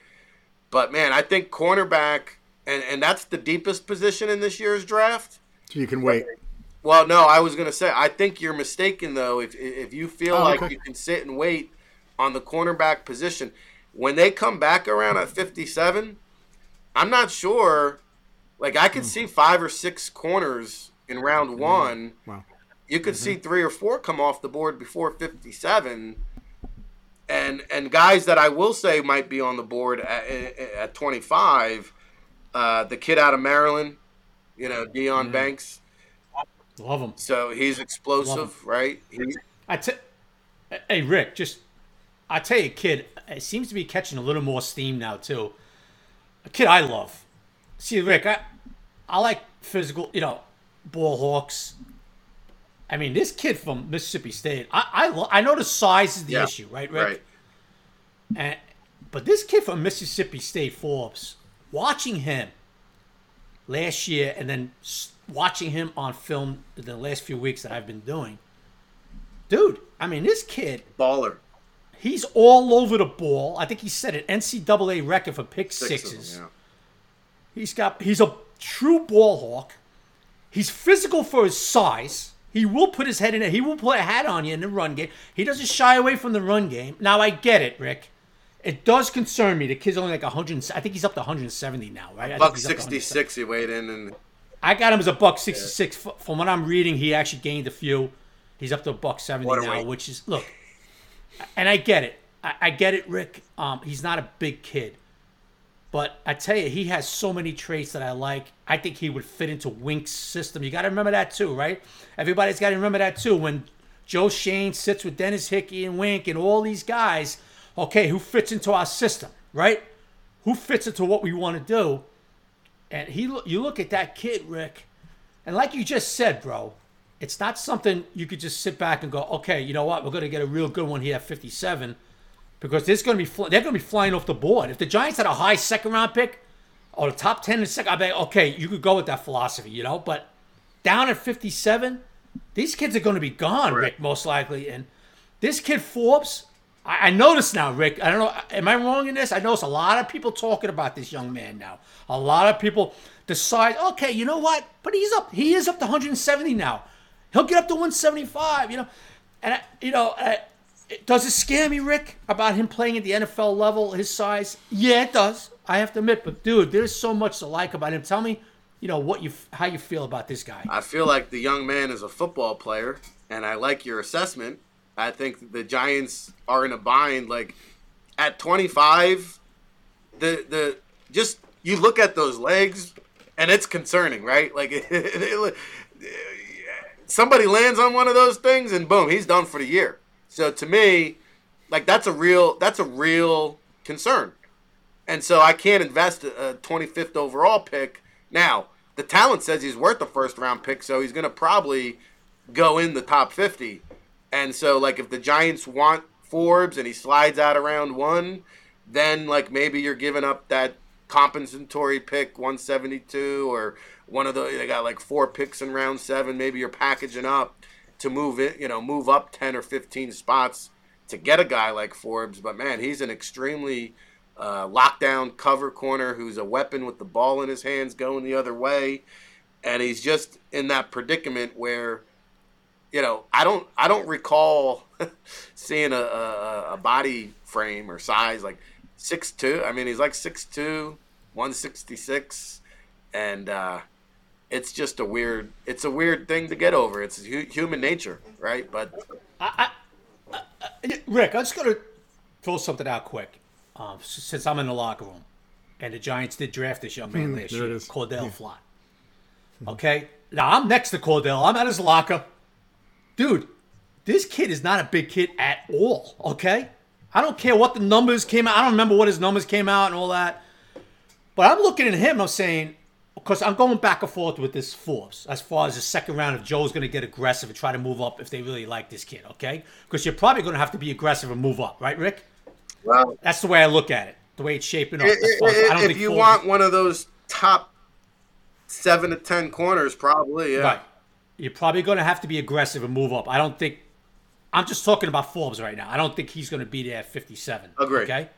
But man, I think cornerback, and and that's the deepest position in this year's draft. So you can wait. Well, no, I was gonna say I think you're mistaken though. If if you feel oh, like okay. you can sit and wait on the cornerback position, when they come back around at 57, I'm not sure. Like I could mm. see five or six corners in round mm. one. Wow. You could mm-hmm. see three or four come off the board before 57, and and guys that I will say might be on the board at, at 25. Uh, the kid out of Maryland, you know, Dion Banks. Love him. So he's explosive, right? He, I t- hey Rick, just I tell you, kid, it seems to be catching a little more steam now too. A kid I love. See, Rick, I I like physical, you know, ball hawks. I mean, this kid from Mississippi State, I I, lo- I know the size is the yeah, issue, right, Rick? Right. And but this kid from Mississippi State, Forbes, watching him last year and then watching him on film the last few weeks that I've been doing, dude. I mean, this kid baller. He's all over the ball. I think he set an NCAA record for pick sixes. Them, yeah. He's got he's a true ball hawk. He's physical for his size. He will put his head in it. He will put a hat on you in the run game. He doesn't shy away from the run game. Now I get it, Rick. It does concern me. The kid's only like 100. I think he's up to 170 now, right? Buck 66 he weighed in, and I got him as a buck 66. Yeah. From what I'm reading, he actually gained a few. He's up to a buck seventy a now, weight. which is look. And I get it. I, I get it, Rick. Um, he's not a big kid, but I tell you, he has so many traits that I like. I think he would fit into Wink's system. You got to remember that too, right? Everybody's got to remember that too. When Joe Schoen sits with Dennis Hickey and Wink and all these guys, okay, who fits into our system, right? Who fits into what we want to do? And he, you look at that kid, Rick, and like you just said, bro, it's not something you could just sit back and go, okay, you know what, we're going to get a real good one here at 57, because there's going to be fl- they're going to be flying off the board. If the Giants had a high second round pick or the top 10 in the second, I'd be like, okay, you could go with that philosophy, you know. But down at 57, these kids are going to be gone, Rick, most likely. And this kid Forbes, I, I notice now, Rick. I don't know. Am I wrong in this? I notice a lot of people talking about this young man now. A lot of people decide, okay, you know what? But he's up. He is up to 170 now. He'll get up to 175. You know, and I, you know, uh, does it scare me, Rick, about him playing at the NFL level, his size? Yeah, it does. I have to admit. But dude, there's so much to like about him. Tell me, you know, what you how you feel about this guy. I feel like the young man is a football player, and I like your assessment. I think the Giants are in a bind. Like at 25, the the just you look at those legs, and it's concerning, right? Like somebody lands on one of those things, and boom, he's done for the year. So to me, like that's a real that's a real concern. And so I can't invest a 25th overall pick. Now, the talent says he's worth the first round pick, so he's going to probably go in the top 50. And so, like, if the Giants want Forbes and he slides out around one, then, like, maybe you're giving up that compensatory pick 172 or one of the, they got like four picks in round seven. Maybe you're packaging up to move it, you know, move up 10 or 15 spots to get a guy like Forbes. But man, he's an extremely uh, lockdown cover corner who's a weapon with the ball in his hands going the other way, and he's just in that predicament where, you know, I don't I don't recall seeing a, a, a body frame or size like six two. I mean, he's like 6'2", 166, and uh, it's just a weird it's a weird thing to get over. It's hu- human nature, right? But I, I, I, Rick, I'm just going to throw something out quick. Um, since I'm in the locker room, and the Giants did draft this young man last year, is. Cordell Flott. Okay, now I'm next to Cordell. I'm at his locker, dude. This kid is not a big kid at all. Okay, I don't care what the numbers came out. I don't remember what his numbers came out and all that. But I'm looking at him. I'm saying, because I'm going back and forth with this Forbes as far as the second round. If Joe's going to get aggressive and try to move up, if they really like this kid, okay? Because you're probably going to have to be aggressive and move up, right, Rick? well, That's the way I look at it. The way it's shaping up. I- as far as- I I- don't if you Forbes- want one of those top seven to ten corners, probably yeah. right, you're probably going to have to be aggressive and move up. I don't think. I'm just talking about Forbes right now. I don't think he's going to be there at 57. Agree. Okay.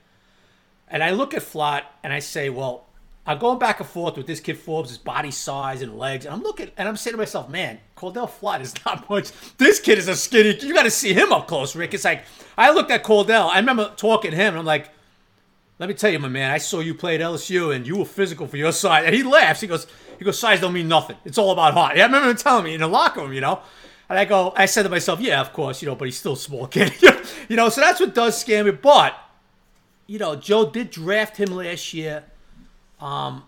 And I look at Flott and I say, well, I'm going back and forth with this kid Forbes' his body size and legs, and I'm looking and I'm saying to myself, man, Cordell Flott is not much. This kid is a skinny. You got to see him up close, Rick. It's like I looked at Cordell. I remember talking to him, and I'm like, let me tell you, my man, I saw you play at LSU and you were physical for your size. And he laughs. He goes, he goes, size don't mean nothing. It's all about heart. Yeah, I remember him telling me in the locker room, you know. And I go, I said to myself, yeah, of course, you know, but he's still a small kid. you know, so that's what does scare me. But, you know, Joe did draft him last year. Um,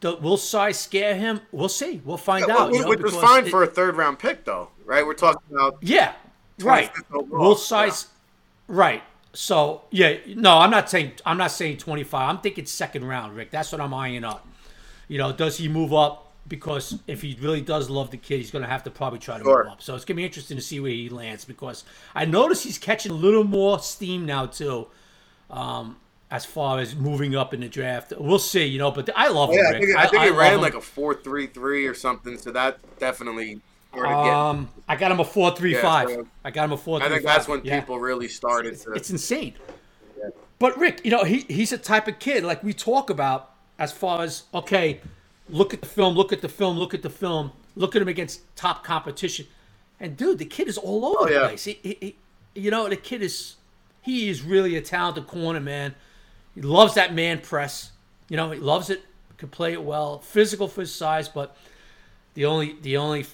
the, will size scare him? We'll see. We'll find Yeah, out. which you know, which was fine it- for a third round pick, though, right? We're talking about yeah, right. 25th overall, Will size, right? So yeah, no, I'm not saying I'm not saying 25. I'm thinking second round, Rick. That's what I'm eyeing up. You know, does he move up? Because if he really does love the kid, he's going to have to probably try to Sure. move up. So it's going to be interesting to see where he lands. Because I notice he's catching a little more steam now too, um, as far as moving up in the draft. We'll see. You know, but I love him. Yeah, I think, I think he love ran him. like a four three three or something. So that definitely. Um, I got him a four three five. So- I got him a four I think that's when Yeah. people really started to. It's insane. But Rick, you know, he he's a type of kid like we talk about as far as okay, look at the film, look at the film, look at the film, look at him against top competition, and dude, the kid is all over Oh, the place. He, he, he- you know, the kid is he is really a talented corner man. He loves that man press. You know, he loves it. Can play it well. Physical for his size, but the only the only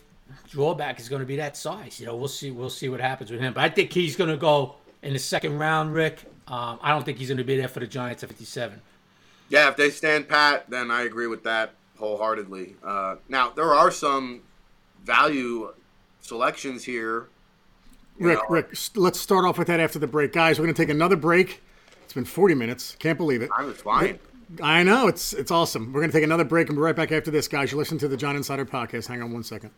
drawback is going to be that size. You know, we'll see. We'll see what happens with him. But I think he's going to go in the second round, Rick. Um, I don't think he's going to be there for the Giants at 57. Yeah, if they stand pat, then I agree with that wholeheartedly. Uh, now there are some value selections here. Rick, know. Rick, let's start off with that after the break, guys. We're going to take another break. It's been 40 minutes. Can't believe it. I was flying. I know it's it's awesome. We're going to take another break and be right back after this, guys. You listen to the Giant Insider podcast. Hang on one second.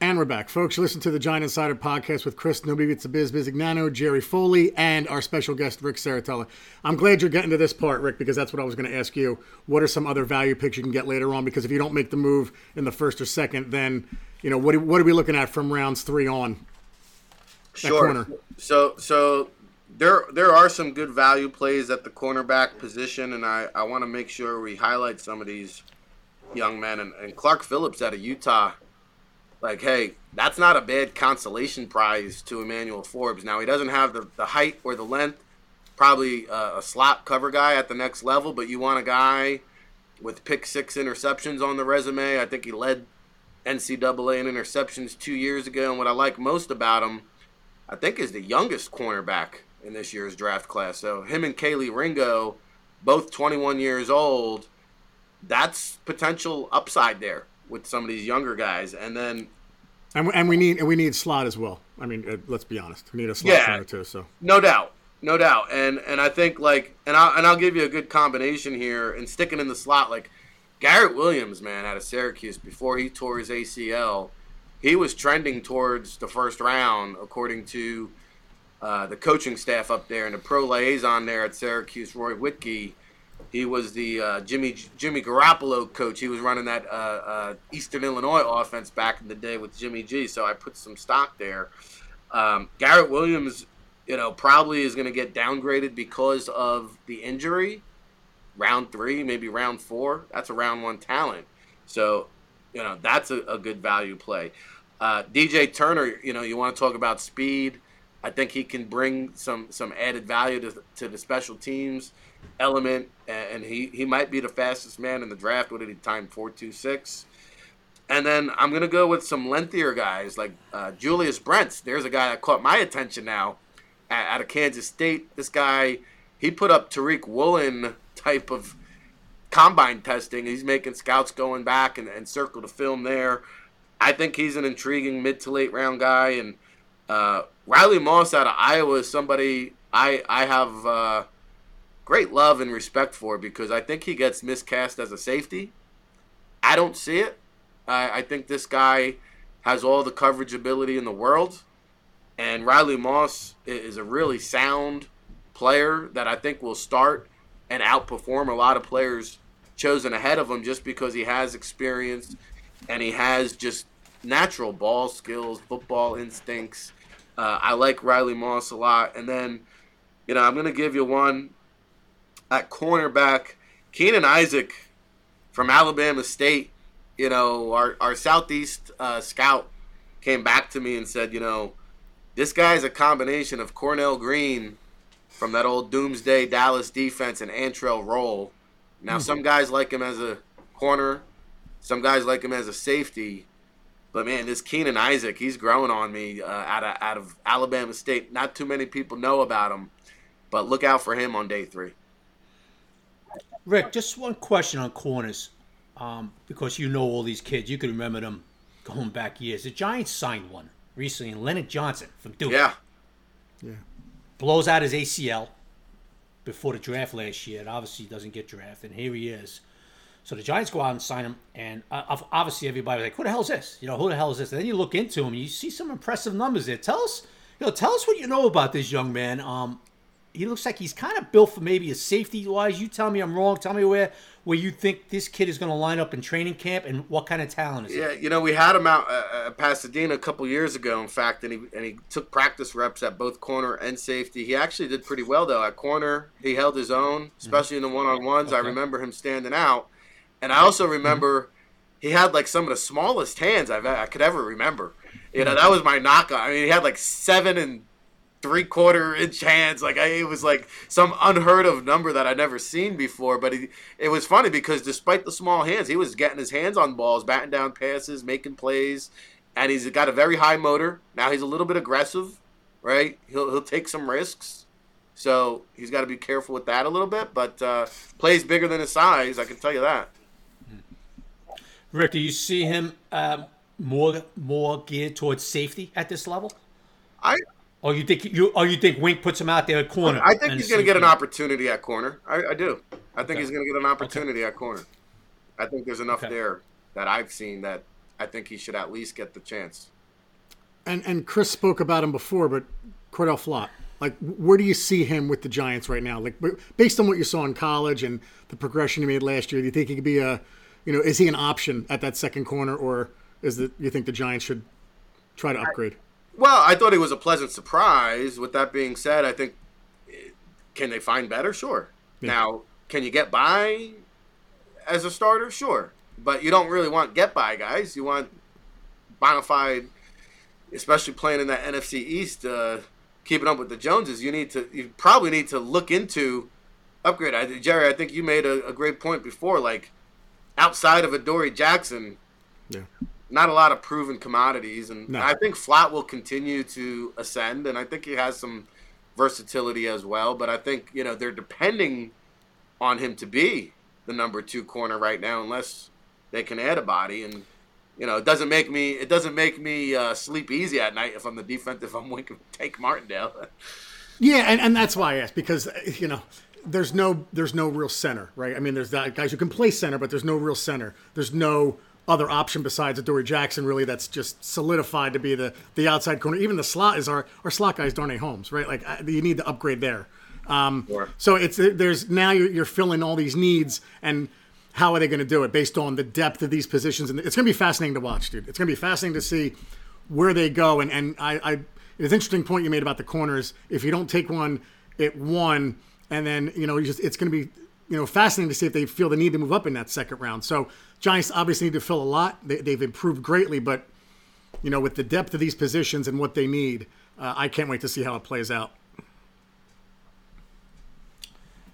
And we're back, folks. You listen to the Giant Insider podcast with Chris Nobody Beats the Biz Bisignano, Jerry Foley, and our special guest, Ric Serritella. I'm glad you're getting to this part, Rick, because that's what I was going to ask you. What are some other value picks you can get later on? Because if you don't make the move in the first or second, then, you know, what, what are we looking at from rounds three on? Sure. So, so there there are some good value plays at the cornerback position, and I, I want to make sure we highlight some of these young men. And, and Clark Phillips out of Utah – like, hey, that's not a bad consolation prize to Emmanuel Forbes. Now, he doesn't have the, the height or the length, probably a, a slot cover guy at the next level, but you want a guy with pick six interceptions on the resume. I think he led NCAA in interceptions two years ago. And what I like most about him, I think, is the youngest cornerback in this year's draft class. So him and Kelee Ringo, both 21 years old, that's potential upside there with some of these younger guys. And then and, and we need and we need slot as well. I mean, uh, let's be honest, we need a slot yeah, too. So no doubt, no doubt. And and I think like and I and I'll give you a good combination here and sticking in the slot like Garrett Williams, man, out of Syracuse before he tore his ACL, he was trending towards the first round according to uh, the coaching staff up there and the pro liaison there at Syracuse, Roy Wittke he was the uh, Jimmy Jimmy Garoppolo coach. He was running that uh, uh, Eastern Illinois offense back in the day with Jimmy G. So I put some stock there. Um, Garrett Williams, you know, probably is going to get downgraded because of the injury. Round three, maybe round four. That's a round one talent. So, you know, that's a, a good value play. Uh, DJ Turner, you know, you want to talk about speed. I think he can bring some some added value to, to the special teams element, and he, he might be the fastest man in the draft. What did he time? Four two six. And then I'm gonna go with some lengthier guys like uh, Julius Brents. There's a guy that caught my attention now, out of Kansas State. This guy, he put up Tariq Woolen type of combine testing. He's making scouts going back and, and circle the film there. I think he's an intriguing mid to late round guy. And uh, Riley Moss out of Iowa is somebody I I have uh, great love and respect for because I think he gets miscast as a safety. I don't see it. I, I think this guy has all the coverage ability in the world. And Riley Moss is a really sound player that I think will start and outperform a lot of players chosen ahead of him just because he has experience and he has just natural ball skills, football instincts. Uh, I like Riley Moss a lot. And then, you know, I'm going to give you one at cornerback. Keenan Isaac from Alabama State, you know, our, our Southeast uh, scout came back to me and said, you know, this guy's a combination of Cornell Green from that old Doomsday Dallas defense and Antrel Rolle. Now, mm-hmm. some guys like him as a corner, some guys like him as a safety. But man, this Keenan Isaac, he's growing on me uh, out of out of Alabama State. Not too many people know about him, but look out for him on day three. Rick, just one question on corners, um, because you know all these kids. You can remember them going back years. The Giants signed one recently, Leonard Johnson from Duke. Yeah. Yeah. Blows out his ACL before the draft last year. And obviously, doesn't get drafted. And here he is. So the Giants go out and sign him, and uh, obviously everybody was like, "Who the hell is this? You know, who the hell is this?" And then you look into him, and you see some impressive numbers there. Tell us, you know, tell us what you know about this young man. Um, he looks like he's kind of built for maybe a safety wise. You tell me I'm wrong. Tell me where where you think this kid is going to line up in training camp and what kind of talent is he? yeah, you know, we had him out uh, at Pasadena a couple years ago, in fact, and he and he took practice reps at both corner and safety. He actually did pretty well though at corner. He held his own, mm-hmm. especially mm-hmm. in the one on ones. Okay. I remember him standing out, and I also remember. Mm-hmm. He had like some of the smallest hands I've I could ever remember. You know, that was my knockout. I mean, he had like seven and three quarter inch hands. Like I, it was like some unheard of number that I'd never seen before. But he, it was funny because despite the small hands, he was getting his hands on balls, batting down passes, making plays, and he's got a very high motor. Now he's a little bit aggressive, right? He'll he'll take some risks. So he's got to be careful with that a little bit, but uh, plays bigger than his size. I can tell you that. Rick, do you see him um, more more geared towards safety at this level? I or you think you or you think Wink puts him out there at corner? I think he's going to get an opportunity at corner. I, I do. I think okay. he's going to get an opportunity okay. at corner. I think there's enough okay. there that I've seen that I think he should at least get the chance. And and Chris spoke about him before, but Cordell Flott, like where do you see him with the Giants right now? Like based on what you saw in college and the progression he made last year, do you think he could be a, you know, is he an option at that second corner, or is it you think the Giants should try to upgrade? Well, I thought it was a pleasant surprise. With that being said, I think can they find better? Sure. Yeah. Now, can you get by as a starter? Sure. But you don't really want get by guys. You want bona fide, especially playing in that NFC East, uh, keeping up with the Joneses. You need to, you probably need to look into upgrade. I, Jerry, I think you made a, a great point before. Like outside of Adoree Jackson, yeah not a lot of proven commodities, and no. I think Flott will continue to ascend, and I think he has some versatility as well. But I think you know they're depending on him to be the number two corner right now, unless they can add a body. And you know, it doesn't make me it doesn't make me uh, sleep easy at night if I'm the defense if I'm winking take Martindale. yeah, and, and that's why I asked because you know there's no there's no real center, right? I mean, there's that guys who can play center, but there's no real center. There's no other option besides Adoree Jackson, really, that's just solidified to be the, the outside corner. Even the slot is our, our slot guy is Darnay Holmes, right? Like, you need to upgrade there. Um, sure. So it's there's now you're, you're, filling all these needs, and how are they going to do it based on the depth of these positions? And it's going to be fascinating to watch, dude. It's going to be fascinating to see where they go. And and I, I it's an interesting point you made about the corners. If you don't take one at one, and then you know, you just it's going to be you know fascinating to see if they feel the need to move up in that second round. So Giants obviously need to fill a lot. They, have improved greatly, but you know, with the depth of these positions and what they need, uh, I can't wait to see how it plays out.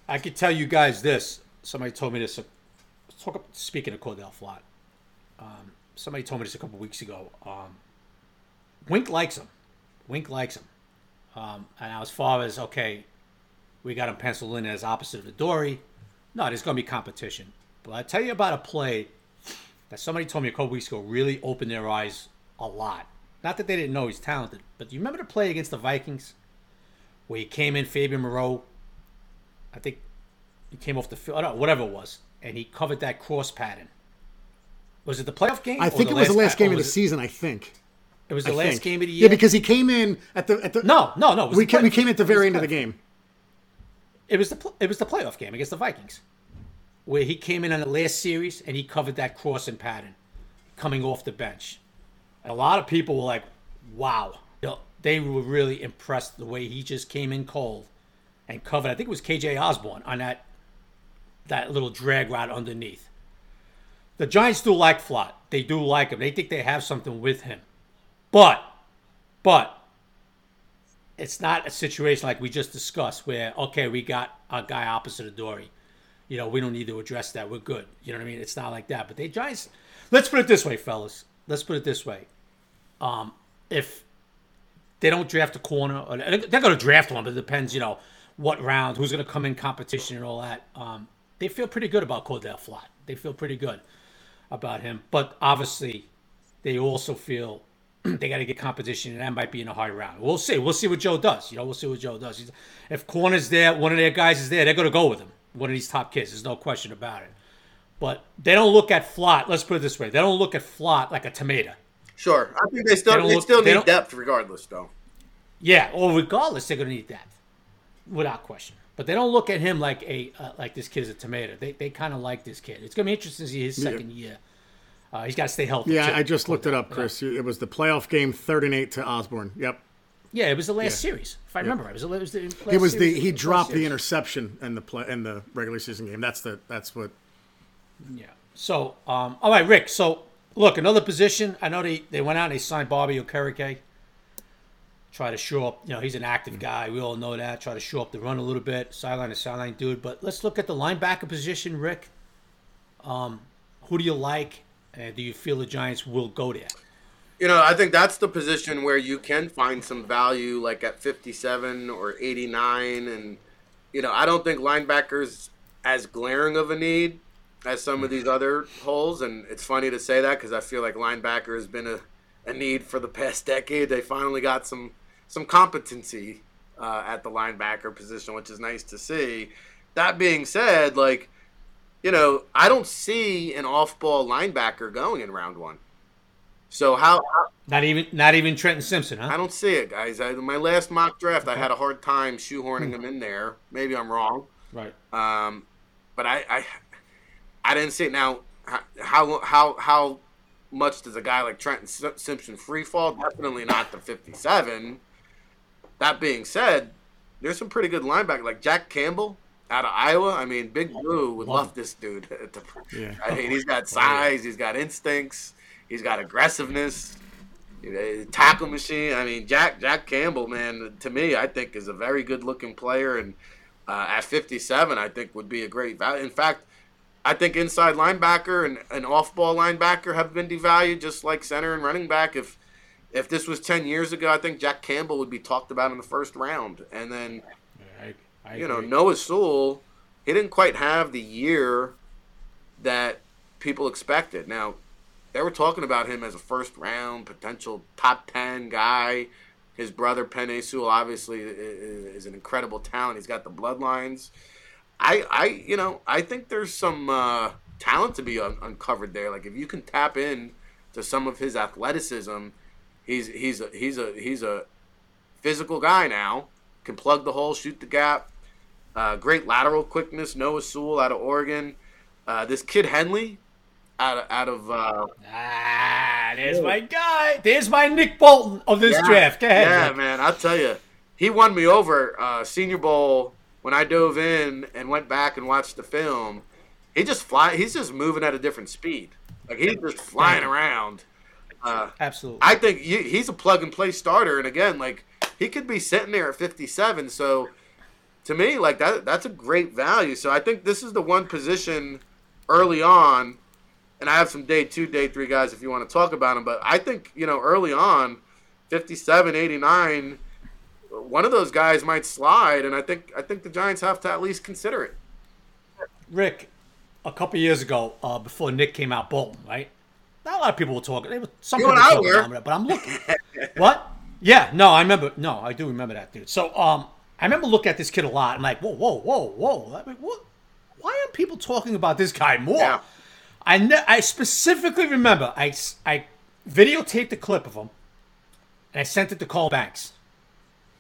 I could tell you guys this. Somebody told me this. Talk, speaking of Cordell Flott, um, somebody told me this a couple weeks ago. Um, Wink likes him. Wink likes him. Um, and as far as okay, we got him penciled in as opposite of the Dory. No, there's going to be competition. But I tell you about a play that somebody told me a couple weeks ago really opened their eyes a lot. Not that they didn't know he's talented, but do you remember the play against the Vikings where he came in, Fabian Moreau? I think he came off the field, know, whatever it was, and he covered that cross pattern. Was it the playoff game? I think it was the last game of the season. I think it was the I last think. game of the year. Yeah, because he came in at the at the. No, no, no. we came, we came at the very end of the game. It was the it was the playoff game against the Vikings where he came in on the last series and he covered that crossing pattern coming off the bench. And a lot of people were like, wow. They were really impressed the way he just came in cold and covered. I think it was KJ Osborn on that that little drag route underneath. The Giants do like Flott. They do like him. They think they have something with him. But, but, it's not a situation like we just discussed where, okay, we got a guy opposite of Dory you know, we don't need to address that. We're good. You know what I mean? It's not like that. But they Giants. Let's put it this way, fellas. Let's put it this way. Um, if they don't draft a corner, or they're going to draft one, but it depends. You know, what round, who's going to come in competition, and all that. Um, they feel pretty good about Cordell Flott. They feel pretty good about him. But obviously, they also feel they got to get competition, and that might be in a high round. We'll see. We'll see what Joe does. You know, we'll see what Joe does. If corner's there, one of their guys is there, they're going to go with him one of these top kids. There's no question about it. But they don't look at Flott. Let's put it this way: they don't look at Flott like a tomato. Sure, I think they still they, they look, still need depth regardless, though. Yeah, or regardless, they're going to need depth, without question. But they don't look at him like a uh, like this kid is a tomato. They they kind of like this kid. It's going to be interesting to see his second yeah. year. Uh, he's got to stay healthy. Yeah, too. I just looked it up, Chris. It was the playoff game, third and eight to Osborn. Yep. Yeah, it was the last yeah. series. If I yep. remember, it was, it was the. it was the he dropped the interception in the play in the regular season game. That's the that's what. Yeah. So, um, all right, Rick. So, look, another position. I know they, they went out and they signed Bobby Okereke. try to show up. You know, he's an active guy. We all know that. Try to show up the run a little bit, sideline to sideline dude. But let's look at the linebacker position, Rick. Um, who do you like? And do you feel the Giants will go there? You know, I think that's the position where you can find some value, like at 57 or 89. And, you know, I don't think linebackers as glaring of a need as some of these other holes. And it's funny to say that because I feel like linebacker has been a, a need for the past decade. They finally got some some competency uh, at the linebacker position, which is nice to see. That being said, like, you know, I don't see an off-ball linebacker going in round one. So how? Not even not even Trenton Simpson, huh? I don't see it, guys. I, my last mock draft, I had a hard time shoehorning him in there. Maybe I'm wrong. Right. Um, but I, I, I didn't see it. Now, how how how much does a guy like Trenton Simpson free fall? Definitely not the 57. That being said, there's some pretty good linebacker like Jack Campbell out of Iowa. I mean, Big Blue would love this dude. yeah. I mean, he's got size, he's got instincts, he's got aggressiveness, tackle machine. I mean, Jack Jack Campbell, man, to me, I think is a very good looking player, and uh, at 57, I think would be a great value. In fact, I think inside linebacker and an off ball linebacker have been devalued, just like center and running back. If if this was 10 years ago, I think Jack Campbell would be talked about in the first round. And then, I, you know, Noah Sewell, he didn't quite have the year that people expected. Now, they were talking about him as a first round potential top 10 guy. His brother Penei Sewell obviously is an incredible talent. He's got the bloodlines. I, I, you know, I think there's some uh, talent to be un- uncovered there. Like if you can tap in to some of his athleticism He's he's a he's a he's a physical guy now. Can plug the hole, shoot the gap. Uh, great lateral quickness. Noah Sewell out of Oregon. Uh, this kid Henley out of out of. Uh, ah, there's my guy. There's my Nick Bolton of this yeah, draft. Go ahead. Yeah, man. I'll tell you, he won me over. Uh, Senior Bowl when I dove in and went back and watched the film. He just fly. He's just moving at a different speed. Like he's just flying around. Uh, Absolutely. I think he's a plug and play starter, and again, like he could be sitting there at 57. So to me, like that, that's a great value. So I think this is the one position early on, and I have some day two, day three guys if you want to talk about them. But I think you know early on, 57, 89, one of those guys might slide, and I think I think the Giants have to at least consider it. Rick, a couple years ago, uh, before Nick came out, Bolton, right? Not a lot of people were talking. They were, some you people were talking about it, but I'm looking. what? Yeah, no, I remember. No, I do remember that dude. So, um, I remember looking at this kid a lot. I'm like, whoa, whoa, whoa, whoa. I mean, what? Why aren't people talking about this guy more? Yeah. I ne- I specifically remember I I videotaped a clip of him, and I sent it to Carl Banks,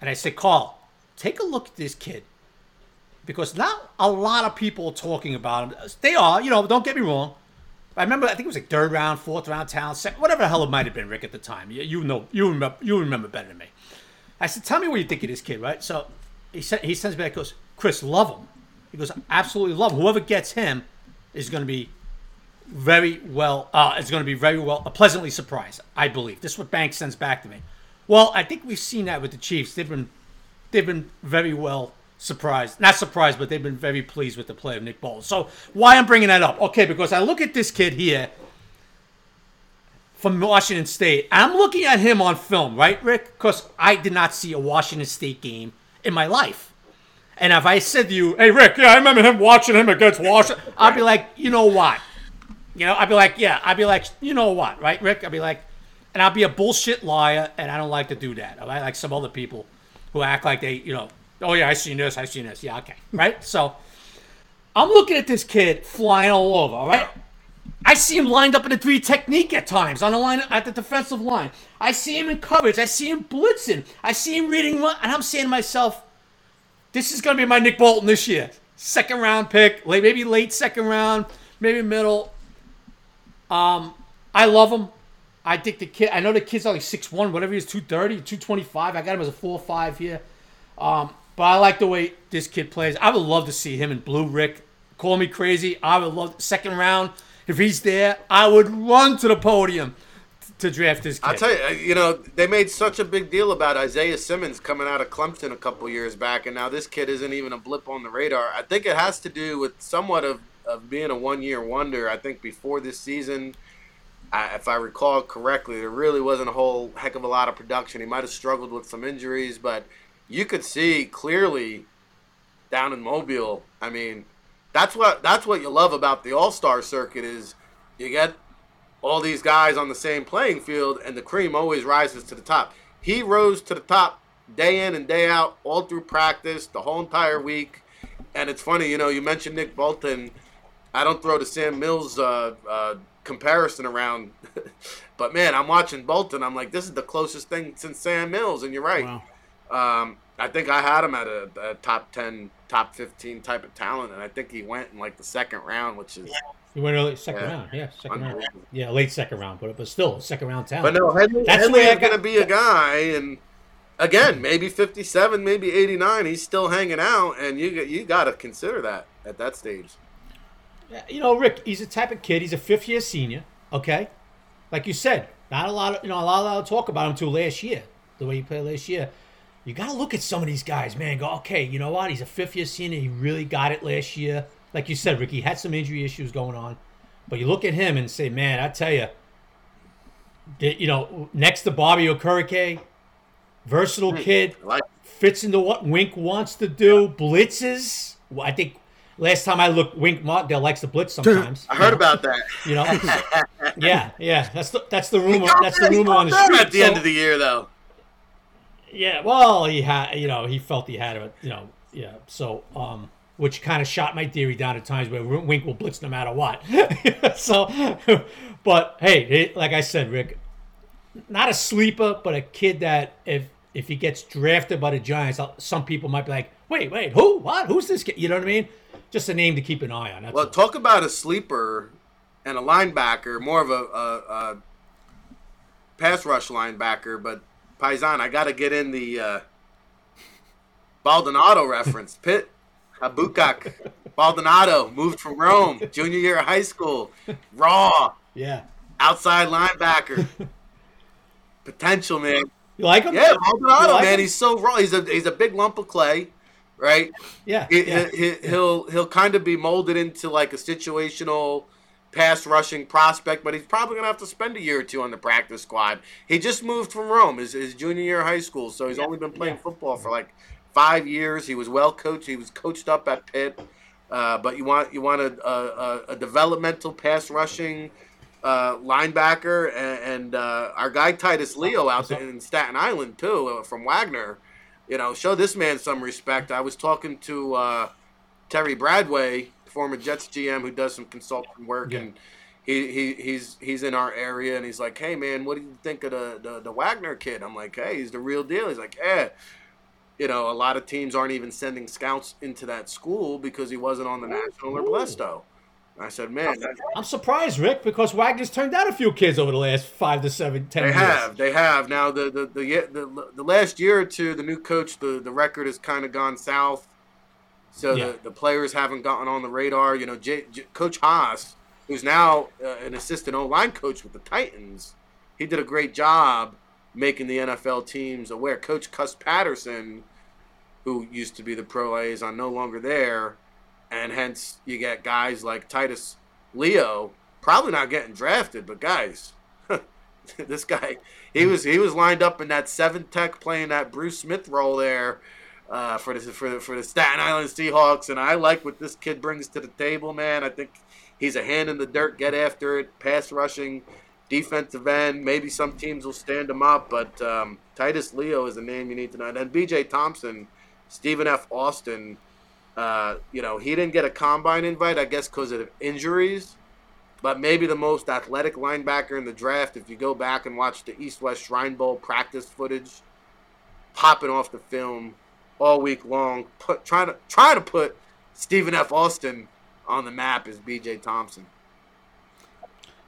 and I said, Carl, take a look at this kid, because not a lot of people are talking about him. Uh, they are, you know. Don't get me wrong. I remember, I think it was like third round, fourth round talent, second, whatever the hell it might have been, Rick, at the time. You, you know, you remember, you remember better than me. I said, "Tell me what you think of this kid, right?" So he said, he sends back, goes, "Chris, love him." He goes, "Absolutely love him. Whoever gets him is going to be very well. Uh, is going to be very well, uh, pleasantly surprised. I believe this is what Banks sends back to me. Well, I think we've seen that with the Chiefs. They've been, they've been very well surprised. Not surprised, but they've been very pleased with the play of Nick Bolton. So why I'm bringing that up? Okay, because I look at this kid here from Washington State. I'm looking at him on film, right, Rick? Because I did not see a Washington State game in my life. And if I said to you, hey, Rick, yeah, I remember him watching him against Washington, I'd be like, you know what? You know, I'd be like, yeah, I'd be like, you know what, right, Rick? I'd be like, and I'll be a bullshit liar, and I don't like to do that. I like some other people who act like they, you know, Oh yeah, I seen this. I seen this. Yeah, okay, right. So I'm looking at this kid flying all over. All right. I see him lined up in a three technique at times on the line at the defensive line. I see him in coverage. I see him blitzing. I see him reading, and I'm saying to myself, "This is gonna be my Nick Bolton this year. Second round pick, late, maybe late second round, maybe middle." Um, I love him. I think the kid. I know the kid's only six one, whatever he is, 230, 225. I got him as a four five here. Um, but I like the way this kid plays. I would love to see him in blue. Rick, call me crazy. I would love second round if he's there. I would run to the podium to draft this kid. I'll tell you, uh, you know, they made such a big deal about Isaiah Simmons coming out of Clemson a couple years back, and now this kid isn't even a blip on the radar. I think it has to do with somewhat of, of being a one year wonder. I think before this season, I, if I recall correctly, there really wasn't a whole heck of a lot of production. He might have struggled with some injuries, but you could see clearly down in Mobile. I mean, that's what that's what you love about the All Star circuit is you get all these guys on the same playing field, and the cream always rises to the top. He rose to the top day in and day out, all through practice, the whole entire week. And it's funny, you know, you mentioned Nick Bolton. I don't throw the Sam Mills uh, uh, comparison around, but man, I'm watching Bolton. I'm like, this is the closest thing since Sam Mills, and you're right. Wow. Um, I think I had him at a, a, top 10, top 15 type of talent, and I think he went in like the second round, which is Yeah. he went early second yeah. round. Yeah, second round. Yeah, late second round, but but still second round talent. But no, Henley, that's Henley is going to be a guy, and again, maybe fifty-seven, maybe eighty-nine. He's still hanging out, and you you got to consider that at that stage. You know, Rick, he's a type of kid. He's a fifth-year senior. Okay, like you said, not a lot of you know a lot of talk about him until last year. The way he played last year. You got to look at some of these guys, man. Go, okay, you know what? He's a fifth-year senior. He really got it last year like you said, Ricky had some injury issues going on, but you look at him and say, man, I tell you, you know, next to Bobby Okereke, versatile hmm. kid, fits into what Wink wants to do, blitzes. I think last time I looked, Wink Martindale likes to blitz sometimes. I heard know? about that. You know, yeah, yeah. That's the that's the rumor. That's the rumor on the street. At the so, end of the year, though. Yeah, well, he had, you know, he felt he had it, you know, yeah. So, um, which kind of shot my theory down at times where Wink will blitz no matter what. so, but hey, like I said, Rick, not a sleeper, but a kid that if if he gets drafted by the Giants, some people might be like, wait, wait, who, what, who's this kid? You know what I mean? Just a name to keep an eye on. well, all. talk about a sleeper and a linebacker, more of a, a, a pass rush linebacker, but Paisan, I got to get in the uh, Baldonado reference. Pitt Habakkuk, Baldonado moved from Rome, junior year of high school. Raw. Yeah. Outside linebacker. Potential, man. You like him? Yeah, Baldonado, like man. Him? He's so raw. He's a he's a big lump of clay, right? Yeah. He, yeah. He, he'll he'll kind of be molded into like a situational pass rushing prospect, but he's probably gonna have to spend a year or two on the practice squad. He just moved from Rome, his, his junior year of high school, so he's yeah. only been playing yeah. football for like five years. He was well coached. He was coached up at Pitt. Uh, but you want you want a, a, a developmental pass rushing uh, linebacker, and, and uh, our guy Titus Leo out there in Staten Island too uh, from Wagner. You know, show this man some respect. I was talking to uh, Terry Bradway, former Jets GM, who does some consulting work, yeah. and he, he he's he's in our area, and he's like, "Hey man, what do you think of the, the the Wagner kid?" I'm like, "Hey, he's the real deal." He's like, "Yeah." you know, a lot of teams aren't even sending scouts into that school because he wasn't on the national or Blesto. I said, man, I'm surprised, Rick, because Wagner's turned out a few kids over the last five to seven, ten. They years. They have, they have. Now the the, the the the last year or two, the new coach, the the record has kind of gone south. So yeah. the, the players haven't gotten on the radar. You know, J, J, Coach Haas, who's now uh, an assistant O line coach with the Titans, he did a great job making the NFL teams aware. Coach Cuss Patterson, who used to be the pro liaison, no longer there, and hence you get guys like Titus Leo, probably not getting drafted, but guys, this guy, he was he was lined up in that seven tech playing that Bruce Smith role there. Uh, for the for the for the Staten Island Seahawks, and I like what this kid brings to the table, man. I think he's a hand in the dirt, get after it, pass rushing, defensive end. Maybe some teams will stand him up, but um, Titus Leo is a name you need to know. And B.J. Thompson, Stephen F. Austin, uh, you know, he didn't get a combine invite, I guess, because of injuries. But maybe the most athletic linebacker in the draft, if you go back and watch the East West Shrine Bowl practice footage, popping off the film all week long, put, trying to try to put Stephen F. Austin on the map is B.J. Thompson.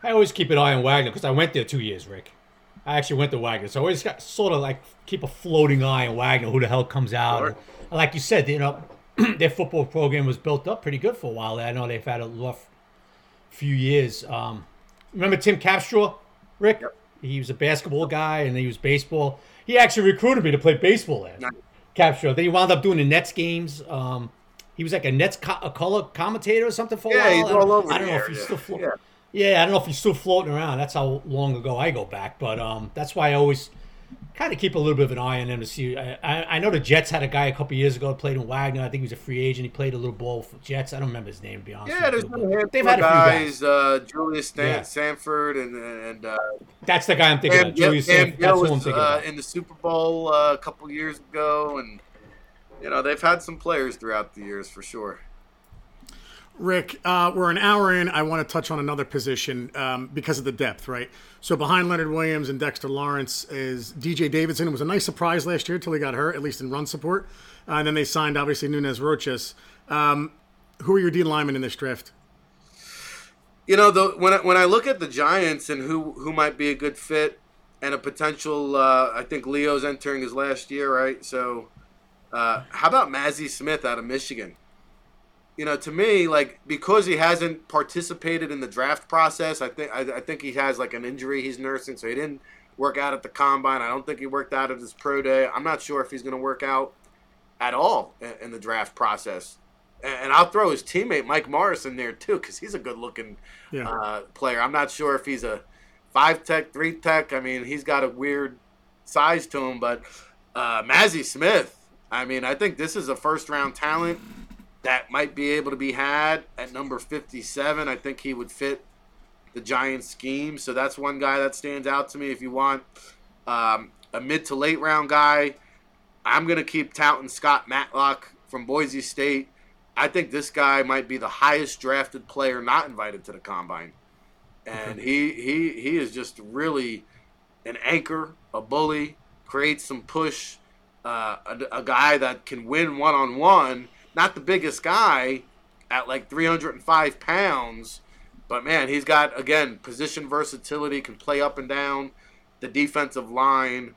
I always keep an eye on Wagner because I went there two years, Rick. I actually went to Wagner, so I always got sort of like keep a floating eye on Wagner, who the hell comes out. Sure. like you said, you know, their football program was built up pretty good for a while. I know they've had a rough few years. Um, remember Tim Capstraw, Rick? Yep. He was a basketball guy, and he was baseball. He actually recruited me to play baseball last nice. Capture. Then he wound up doing the Nets games. Um, he was like a Nets co- a color commentator or something for a yeah, while. He's all over I don't know if he's still floating. Yeah. yeah, I don't know if he's still floating around. That's how long ago I go back, but um, that's why I always kind of keep a little bit of an eye on him to see. I, I, know the Jets had a guy a couple years ago played in Wagner. I think he was a free agent. He played a little ball for Jets. I don't remember his name to be honest. Yeah, there's been a handful they've had a guys, guys. Uh, Julius Stan- Yeah. Sanford and and uh, That's the guy I'm thinking Cam, of. Julius Cam Sanford. That's Gill who I'm was thinking uh, about. in the Super Bowl uh, a couple years ago, and you know they've had some players throughout the years for sure. Rick, uh, we're an hour in. I want to touch on another position um, because of the depth, right? So behind Leonard Williams and Dexter Lawrence is DJ Davidson. It was a nice surprise last year until he got hurt, at least in run support. Uh, and then they signed, obviously, Nunez Roches. Um, who are your D linemen in this draft? You know, the, when I, when I look at the Giants and who who might be a good fit and a potential, uh, I think Leo's entering his last year, right? So, uh, how about Mazi Smith out of Michigan? You know, to me, like because he hasn't participated in the draft process, I think I, I, think he has like an injury he's nursing, so he didn't work out at the combine. I don't think he worked out at his pro day. I'm not sure if he's going to work out at all in, in the draft process. And, and, I'll throw his teammate Mike Morris in there too, because he's a good-looking yeah. uh, player. I'm not sure if he's a five tech, three tech. I mean, he's got a weird size to him, but uh, Mazi Smith. I mean, I think this is a first-round talent that might be able to be had at number 57. I think he would fit the Giants scheme. So that's one guy that stands out to me. If you want um, a mid to late round guy, I'm going to keep touting Scott Matlock from Boise State. I think this guy might be the highest drafted player not invited to the combine. And he, he, he is just really an anchor, a bully, creates some push, uh, a, a guy that can win one on one not the biggest guy at like 305 pounds, but man, he's got again position versatility, can play up and down the defensive line.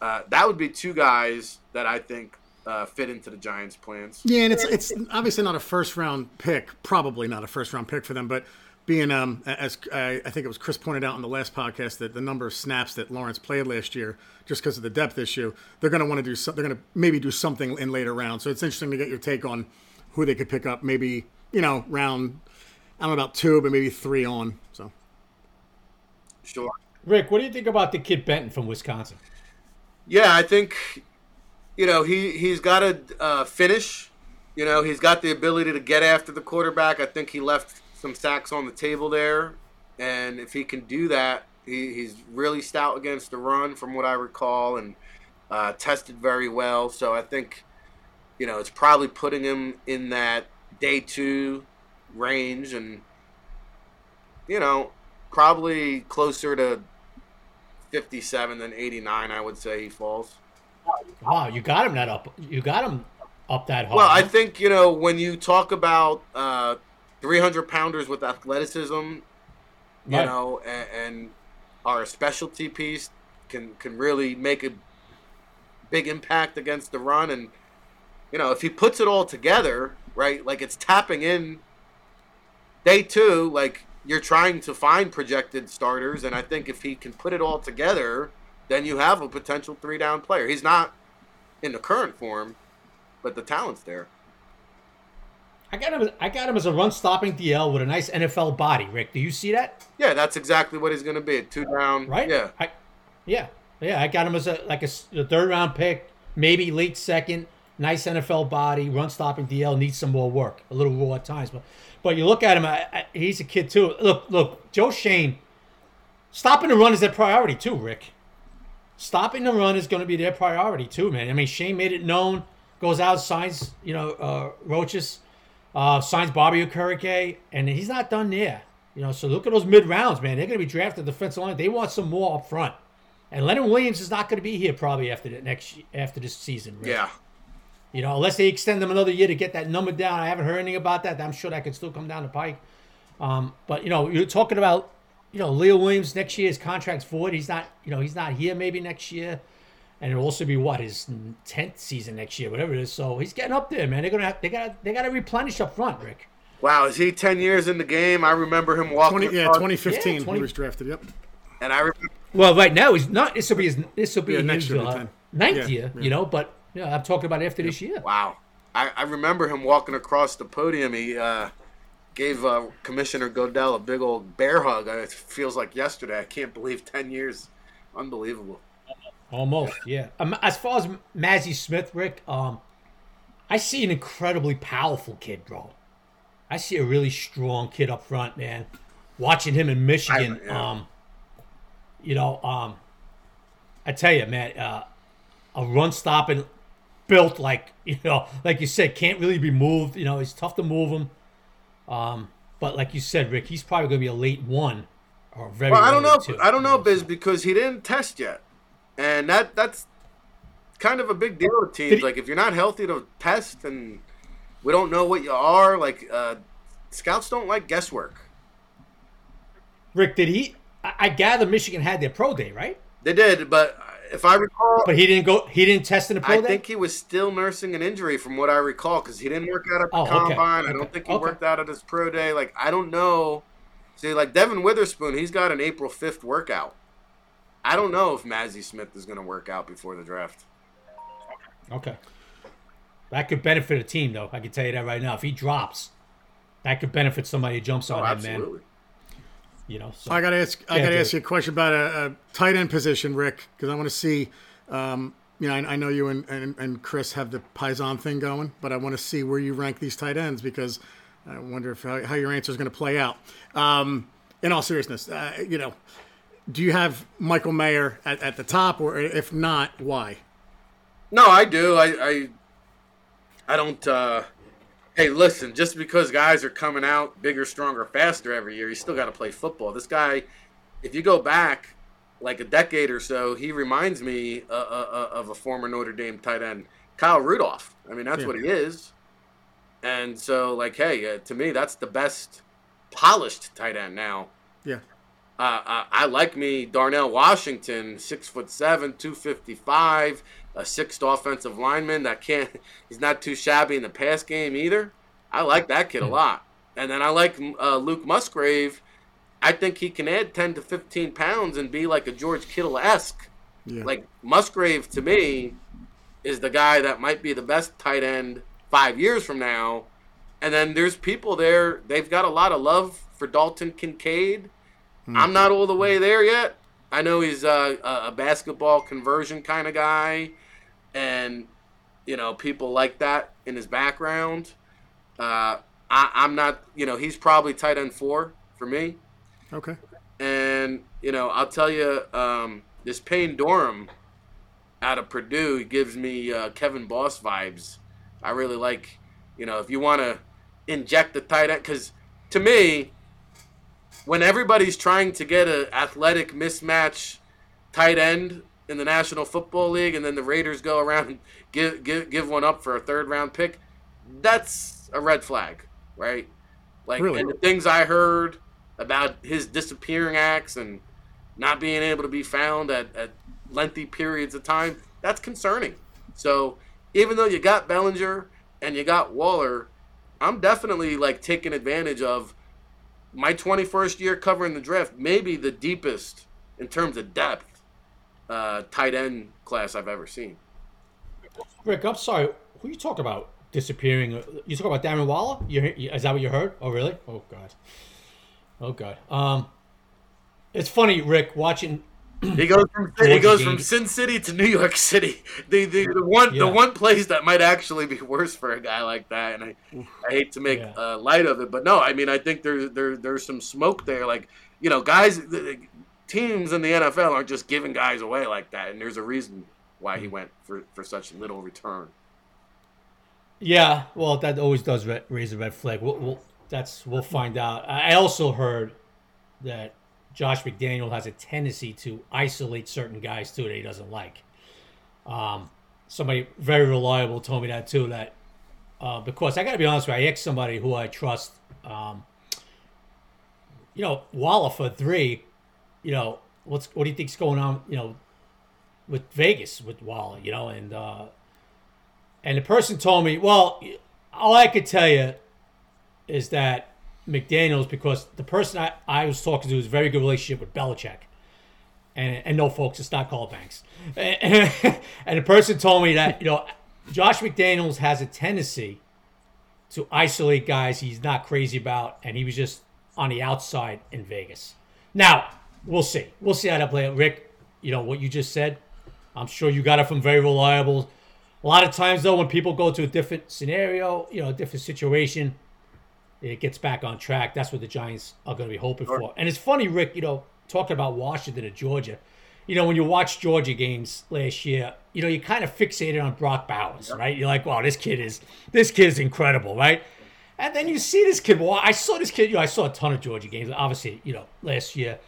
Uh, that would be two guys that I think uh, fit into the Giants' plans. Yeah, and it's it's obviously not a first round pick, probably not a first round pick for them, but being um as I, I think it was Chris pointed out in the last podcast that the number of snaps that Lawrence played last year, just because of the depth issue, they're going to want to do so, they're going to maybe do something in later rounds. So it's interesting to get your take on who they could pick up. Maybe you know round I don't know about two, but maybe three on. So sure. Rick, what do you think about the kid Benton from Wisconsin? Yeah, I think you know he he's got to uh, finish. You know he's got the ability to get after the quarterback. I think he left some sacks on the table there, and if he can do that, he, he's really stout against the run, from what I recall, and uh, tested very well. So I think, you know, it's probably putting him in that day two range, and you know, probably closer to fifty-seven than eighty-nine. I would say he falls. Wow, you got him that up. You got him up that high. Well, I think you know when you talk about. Uh, 300 pounders with athleticism, you Right. know, and, and are a specialty piece can can really make a big impact against the run. And you know, if he puts it all together, right, like it's tapping in day two, like you're trying to find projected starters, and I think if he can put it all together, then you have a potential three down player. He's not in the current form, but the talent's there. I got him. I got him as a run-stopping DL with a nice NFL body. Rick, do you see that? Yeah, that's exactly what he's going to be. Two down, Right? Yeah, I, yeah, yeah. I got him as a like a third-round pick, maybe late second. Nice NFL body, run-stopping DL needs some more work. A little raw at times, but but you look at him. I, I, he's a kid too. Look, look. Joe Schoen, stopping the run is their priority too. Rick, stopping the run is going to be their priority too, man. I mean, Schoen made it known. Goes out, signs, you know, uh, Roches, uh, signs Bobby Okereke, and he's not done there. You know, so look at those mid rounds, man. They're going to be drafted defensive line. They want some more up front. And Leonard Williams is not going to be here probably after the next after this season. Yeah. You know, unless they extend them another year to get that number down. I haven't heard anything about that. I'm sure that could still come down the pike. Um, but you know, you're talking about, you know, Leo Williams next year. His contract's void. He's not, you know, he's not here maybe next year, and it'll also be what his tenth season next year, whatever it is. So he's getting up there, man. They're gonna have, they got they got to replenish up front, Rick. Wow, is he ten years in the game? I remember him walking. 20, yeah, 2015 Yeah, 20 he was drafted. Yep. And I remember, Well, right now he's not. This will be his. This will be Yeah, next his year, uh, ninth Yeah, year. yeah. You know, but yeah, I'm talking about after this year. wow, I, I remember him walking across the podium. He uh, gave uh, Commissioner Goodell a big old bear hug. Uh, It feels like yesterday. I can't believe ten years. Unbelievable. Almost, yeah. Um, as far as Mazi Smith, Rick, um, I see an incredibly powerful kid, bro. I see a really strong kid up front, man. Watching him in Michigan, I- yeah. um, you know, um, I tell you, man, uh, a run stopping, built like you know, like you said, can't really be moved. You know, it's tough to move him. Um, but like you said, Rick, he's probably going to be a late one or very. Well, I don't know. two, I don't know, Biz, because he didn't test yet, and that that's kind of a big deal with teams. Like if you're not healthy to test, and we don't know what you are, like uh, scouts don't like guesswork. Rick, did he? I, gather Michigan had their pro day, right? They did, but if I recall, But he didn't go. He didn't test in the pro I day. I think he was still nursing an injury from what I recall because he didn't work out at the Oh, okay. combine. I don't think he Okay. worked out at his pro day. Like I don't know. See, like Devin Witherspoon, he's got an April fifth workout. I don't know if Mazi Smith is going to work out before the draft. okay. That could benefit a team, though. I can tell you that right now. If he drops, that could benefit somebody who jumps on Oh, him, man. You know. So. I got to ask. I Yeah, got to Jerry. ask you a question about a, a tight end position, Rick, because I want to see. Um, you know, I, I know you and, and, and Chris have the Paisan thing going, but I want to see where you rank these tight ends because I wonder if how, how your answer is going to play out. Um, in all seriousness, uh, you know, do you have Michael Mayer at, at the top, or if not, why? No, I do. I I, I don't. Uh, hey, listen. Just because guys are coming out bigger, stronger, faster every year, you still got to play football. This guy, if you go back like a decade or so, he reminds me uh, uh, uh, of a former Notre Dame tight end, Kyle Rudolph. I mean, that's Yeah. what he is. And so, like, hey, uh, to me, that's the best polished tight end now. Yeah, Uh, I, I like me Darnell Washington, six foot seven, two fifty five, a sixth offensive lineman that can't. He's not too shabby in the pass game either. I like that kid a lot. And then I like uh, Luke Musgrave. I think he can add ten to fifteen pounds and be like a George Kittle esque. yeah. Like Musgrave to me is the guy that might be the best tight end five years from now. And then there's people there. They've got a lot of love for Dalton Kincaid. I'm not all the way there yet. I know he's uh, a, a basketball conversion kind of guy, and you know people like that in his background. Uh, I, I'm not. You know, he's probably tight end four for me. okay. And you know, I'll tell you, um, this Payne Durham out of Purdue gives me uh, Kevin Boss vibes. I really like, you know, if you want to inject the tight end, because to me, when everybody's trying to get an athletic mismatch tight end in the National Football League, and then the Raiders go around and give give, give one up for a third round pick, that's a red flag, right? Like, Really? and the things I heard about his disappearing acts and not being able to be found at, at lengthy periods of time, that's concerning. So even though you got Bellinger and you got Waller, I'm definitely like taking advantage of my 21st year covering the draft, maybe the deepest in terms of depth uh, tight end class I've ever seen. Rick, I'm sorry. Who you talking about disappearing? You talk about Darren Waller? You, you is that what you heard? Oh, really? Oh God. Oh God. Um, it's funny, Rick, watching. He goes from he goes from. Sin City to New York City. The the, the one Yeah. the one place that might actually be worse for a guy like that, and I, I hate to make Yeah. uh, light of it, but no, I mean I think there there there's some smoke there. Like you know, guys, the, teams in the NFL aren't just giving guys away like that, and there's a reason why he went for for such little return. Yeah, well, that always does ra- raise a red flag. We'll, we'll, that's we'll find out. I also heard that Josh McDaniel has a tendency to isolate certain guys too that he doesn't like. Um, somebody very reliable told me that too. That uh, because I got to be honest with you, I asked somebody who I trust. Um, you know, Waller for three. You know, what's what do you think's going on? You know, with Vegas with Waller. You know, and uh, and the person told me, well, all I could tell you is that McDaniels, because the person I, I was talking to has a very good relationship with Belichick. and, and no, folks, it's not called Banks. And, and the person told me that you know, Josh McDaniels has a tendency to isolate guys he's not crazy about, and he was just on the outside in Vegas. Now we'll see. We'll see how that plays. out. Rick, you know what you just said. I'm sure you got it from very reliable. A lot of times, though, when people go to a different scenario, you know, a different situation, it gets back on track. That's what the Giants are going to be hoping for. And it's funny, Rick, you know, talking about Washington and Georgia. You know, when you watch Georgia games last year, you know, you kind of fixated on Brock Bowers, right? You're like, wow, this kid is this kid is incredible, right? And then you see this kid. Well, I saw this kid. You know, I saw a ton of Georgia games, obviously, you know, last year.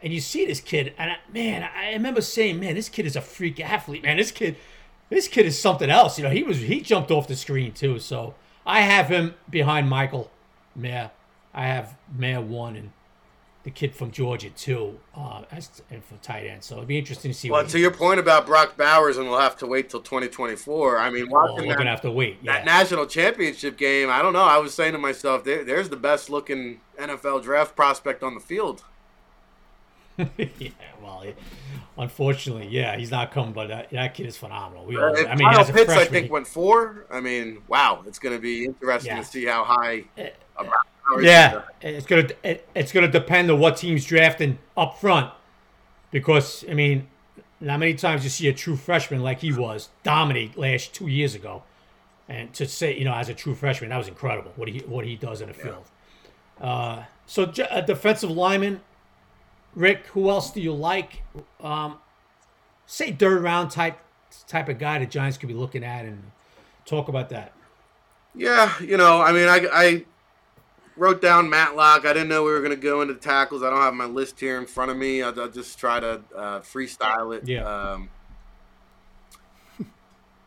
And you see this kid, and I, man, I remember saying, man, this kid is a freak athlete, man. This kid, this kid is something else. You know, he was he jumped off the screen too. So I have him behind Michael Mayer. I have Mayer one and the kid from Georgia too, uh, as and for tight end. So it'd be interesting to see. Well, to your does. point about Brock Bowers, and we'll have to wait till 2024. I mean, well, we're that, gonna have to wait. Yeah. That national championship game, I don't know. I was saying to myself, there, there's the best looking NFL draft prospect on the field. yeah, well, unfortunately, yeah, he's not coming, but that, that kid is phenomenal. We all, I mean, Kyle Pitts, freshman, I think, went four. I mean, wow, it's going to be interesting yeah. to see how high. Eh, yeah, it's gonna it, it's gonna depend on what team's drafting up front, because I mean, not many times you see a true freshman like he was dominate last two years ago, and to say you know as a true freshman that was incredible what he what he does in the yeah. field. Uh, so a defensive lineman, Rick, who else do you like? Um, say third round type type of guy the Giants could be looking at and talk about that. Yeah, you know, I mean, I, I wrote down Matlock. I didn't know we were going to go into tackles. I don't have my list here in front of me. I'll, I'll just try to uh, freestyle it. Yeah. Um,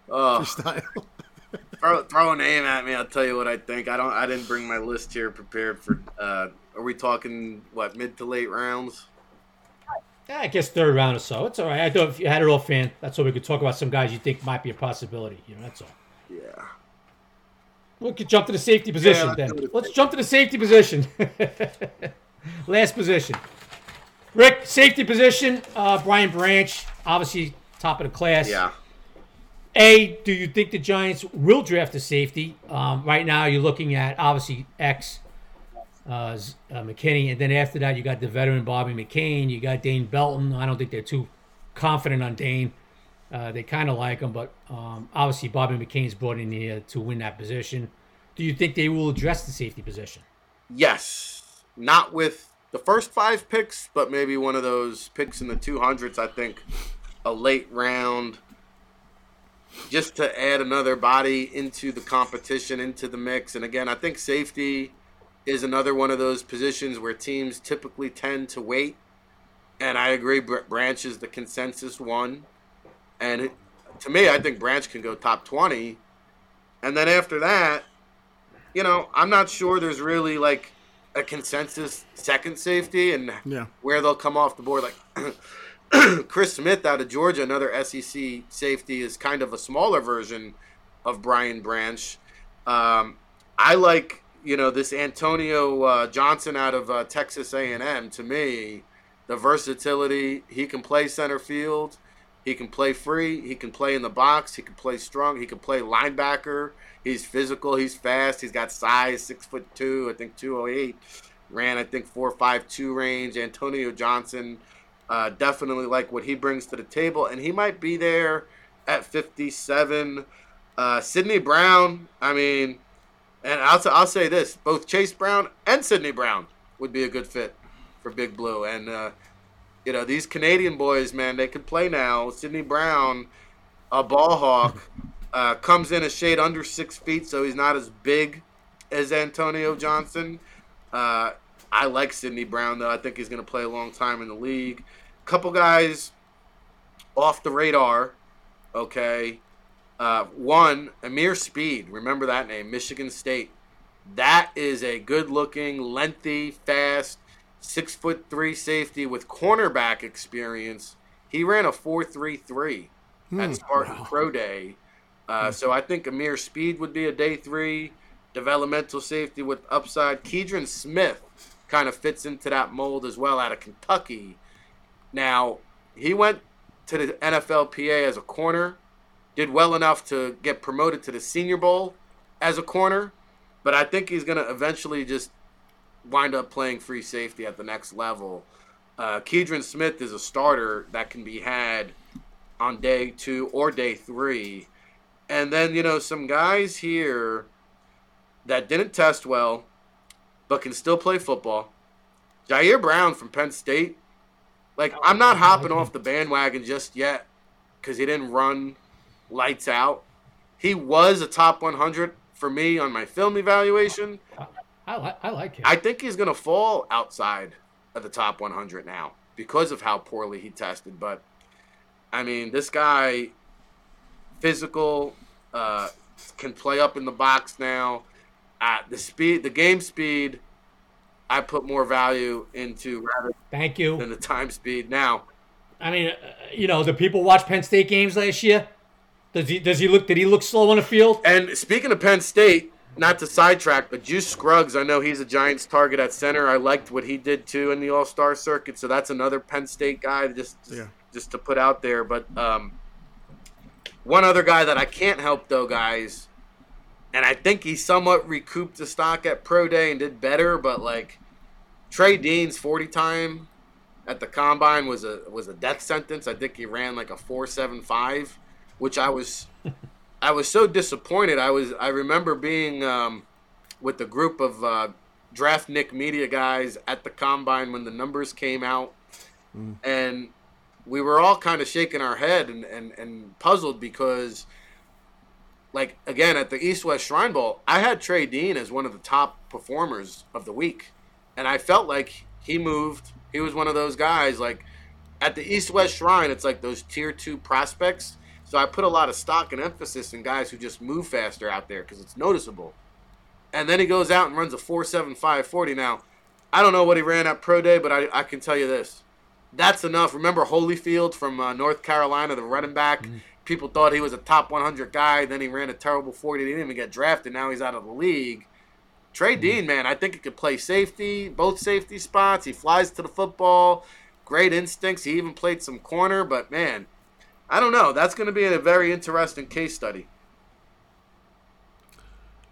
oh, freestyle. throw, throw a name at me. I'll tell you what I think. I don't. I didn't bring my list here prepared for. Uh, are we talking what mid to late rounds? I guess third round or so. It's all right. I thought if you had it all fan, that's what we could talk about some guys you think might be a possibility. You know, that's all. Yeah. We could jump to the safety position yeah, then. Let's jump to the safety position. Last position. Rick, safety position. Uh, Brian Branch, obviously top of the class. Yeah. A, do you think the Giants will draft a safety? Um, right now, you're looking at obviously X, uh, uh, McKinney, and then after that, you got the veteran Bobby McCain. You got Dane Belton. I don't think they're too confident on Dane. Uh, they kind of like him, but um, obviously Bobby McCain's brought in here to win that position. Do you think they will address the safety position? Yes, not with the first five picks, but maybe one of those picks in the 200s. I think a late round, just to add another body into the competition, into the mix. And again, I think safety is another one of those positions where teams typically tend to wait. And I agree, Branch is the consensus one. And it, to me, I think Branch can go top 20. And then after that, you know, I'm not sure there's really like a consensus second safety and yeah. where they'll come off the board. Like Chris Smith out of Georgia, another SEC safety, is kind of a smaller version of Brian Branch. Um, I like, you know, this Antonio uh, Johnson out of uh, Texas A&M. To me, the versatility, he can play center field. He can play free. He can play in the box. He can play strong. He can play linebacker. He's physical. He's fast. He's got size, six foot two. I think two oh eight. Ran I think four five two range. Antonio Johnson, uh, definitely like what he brings to the table, and he might be there at fifty seven. Uh, Sydney Brown. I mean, and I'll I'll say this: both Chase Brown and Sydney Brown would be a good fit for Big Blue, and. Uh, you know, these Canadian boys, man, they can play now. Sydney Brown, a ball hawk, uh, comes in a shade under six feet, so he's not as big as Antonio Johnson. Uh, I like Sydney Brown, though. I think he's going to play a long time in the league. Couple guys off the radar, okay. Uh, one, Ameer Speed. Remember that name, Michigan State. That is a good looking, lengthy, fast, six foot three safety with cornerback experience. He ran a four three three at hmm. Spartan wow. Pro Day. Uh, hmm. So I think Ameer Speed would be a day three developmental safety with upside. Keidron Smith kind of fits into that mold as well out of Kentucky. Now, he went to the NFLPA as a corner, did well enough to get promoted to the Senior Bowl as a corner, but I think he's going to eventually just wind up playing free safety at the next level. Uh, Smith is a starter that can be had on day two or day three. And then, you know, some guys here that didn't test well, but can still play football. Ji'Ayir Brown from Penn State. Like, I'm not hopping off the bandwagon just yet because he didn't run lights out. He was a top 100 for me on my film evaluation. I, like, I like him. I think he's going to fall outside of the top 100 now because of how poorly he tested. But, I mean, this guy, physical, uh, can play up in the box now. Uh, the speed, the game speed, I put more value into rather Thank you. than the time speed. Now, I mean, uh, you know, the people watch Penn State games last year. Does he? Does he look? Did he look slow on the field? and speaking of Penn State, not to sidetrack, but Juice Scruggs, I know he's a Giants target at center. I liked what he did too in the All Star circuit, so that's another Penn State guy just just, Yeah. just to put out there. But um, one other guy that I can't help though, guys, and I think he somewhat recouped the stock at Pro Day and did better, but like Trey Dean's forty time at the combine was a was a death sentence. I think he ran like a four seven five, which I was I was so disappointed. I was I remember being um, with a group of uh, draft Nick media guys at the combine when the numbers came out, and we were all kind of shaking our head and, and, and puzzled because, like again at the East West Shrine Bowl, I had Trey Dean as one of the top performers of the week, and I felt like he moved. He was one of those guys like at the East West Shrine. It's like those tier two prospects. So I put a lot of stock and emphasis in guys who just move faster out there because it's noticeable. And then he goes out and runs a 4.75 40. Now, I don't know what he ran at Pro Day, but I, I can tell you this. That's enough. Remember Holyfield from uh, North Carolina, the running back? People thought he was a top 100 guy. Then he ran a terrible 40. He didn't even get drafted. Now he's out of the league. Trey Dean, man, I think he could play safety, both safety spots. He flies to the football. Great instincts. He even played some corner, but man, I don't know. That's going to be a very interesting case study.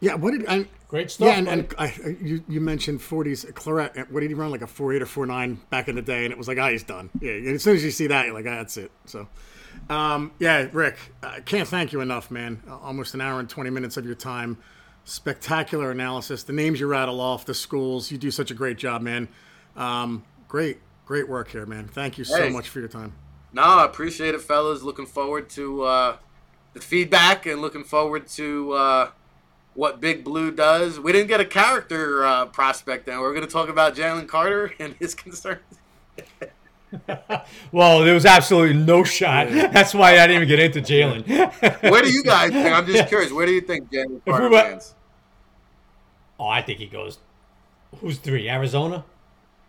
Yeah, what did I? Great stuff. Yeah, and, and I, you, you mentioned 40s. Clarett, what did he run? Like a 48 or 49 back in the day, and it was like, ah, he's done. Yeah, and as soon as you see that, you're like, ah, that's it. So, um, yeah, Rick, I can't thank you enough, man. Almost an hour and 20 minutes of your time. Spectacular analysis. The names you rattle off, the schools. You do such a great job, man. Um, great, great work here, man. Thank you so Hey. much for your time. No, I appreciate it, fellas. Looking forward to uh, the feedback and looking forward to uh, what Big Blue does. We didn't get a character uh, prospect, then. We're going to talk about Jalen Carter and his concerns. well, there was absolutely no shot. That's why I didn't even get into Jalen. Where do you guys think? I'm just curious. Where do you think Jalen Carter lands? oh, I think he goes. Who's three? Arizona.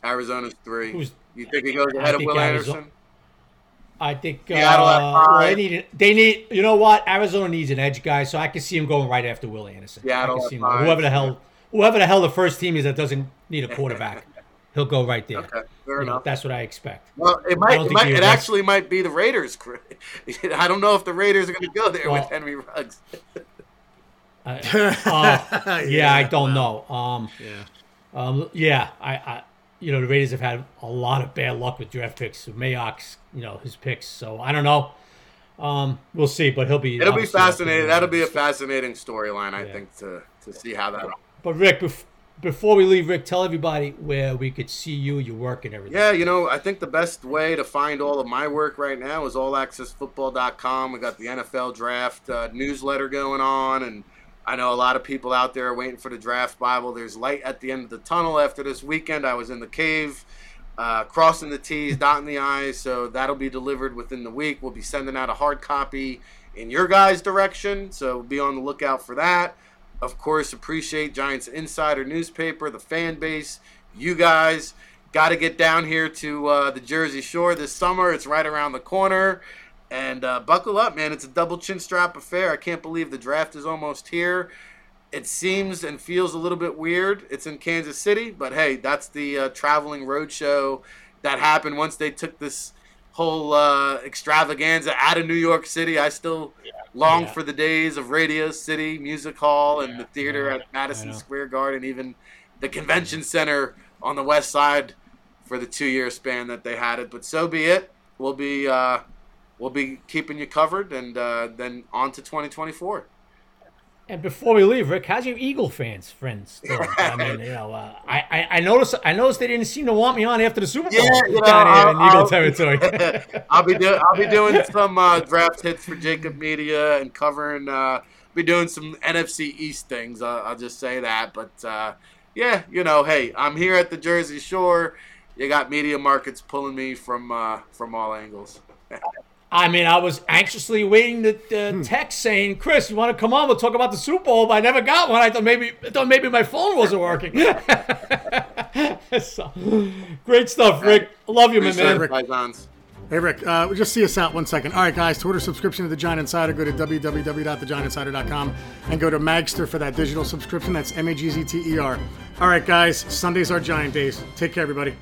Arizona's three. Who's- you think he goes I ahead of think Will Arizona- Anderson? I think uh, Seattle at five. they need they need you know what Arizona needs an edge guy, so I can see him going right after Will Anderson. Seattle I can see him, five. whoever the hell whoever the hell the first team is that doesn't need a quarterback, he'll go right there. Okay, fair You know, enough. that's what I expect. Well, it might, it, might, it actually might be the Raiders. I don't know if the Raiders are going to go there Well- with Henry Ruggs. Uh, yeah, I don't know. Um, Yeah. um, yeah, I, I, you know, the Raiders have had a lot of bad luck with draft picks. Mayock's, you know, his picks. So I don't know. Um, we'll see, but he'll be. It'll be fascinating. That'll be a fascinating storyline, I Yeah. think, to to see how that. But Rick, bef- before we leave, Rick, tell everybody where we could see you, your work, and everything. Yeah, you know, I think the best way to find all of my work right now is allaccessfootball.com. We got the NFL draft uh, newsletter going on, and I know a lot of people out there are waiting for the draft Bible. There's light at the end of the tunnel after this weekend. I was in the cave, uh, crossing the T's, dotting the I's, so that'll be delivered within the week. We'll be sending out a hard copy in your guys' direction, so be on the lookout for that. Of course, appreciate Giants Insider newspaper, the fan base, you guys. Got to get down here to uh, the Jersey Shore this summer. It's right around the corner. And uh, buckle up, man. It's a double chin strap affair. I can't believe the draft is almost here. It seems and feels a little bit weird. It's in Kansas City, but hey, that's the uh, traveling roadshow that happened once they took this whole uh, extravaganza out of New York City. I still long Yeah. for the days of Radio City Music Hall and the theater Yeah. at Madison. Square Garden, even the convention center on the west side for the two-year span that they had it. But so be it. We'll be uh, we'll be keeping you covered, and uh, then on to 2024. And before we leave, Rick, how's your Eagle fans friends? I mean, you know, uh, I, I I noticed I noticed they didn't seem to want me on after the Super Bowl Yeah, you know, down here in I'll- Eagle I'll- territory. I'll be doing I'll be doing some uh, draft hits for Jacob Media and covering. Uh, be doing some NFC East things. Uh, I'll just say that. But uh, yeah, you know, hey, I'm here at the Jersey Shore. You got media markets pulling me from uh, from all angles. I mean, I was anxiously waiting the uh, text saying, "Chris, you want to come on? We'll talk about the Super Bowl." But I never got one. I thought maybe I thought maybe my phone wasn't working. so, great stuff, Rick. I love you, my man. it, Paisans. Hey, Rick, uh, we'll just see us out one second. All right, guys, to order subscription to The Giant Insider, go to www.thegiantinsider.com and go to Magzter for that digital subscription. That's M A G Z T E R. All right, guys, Sundays are Giant Days. Take care, everybody.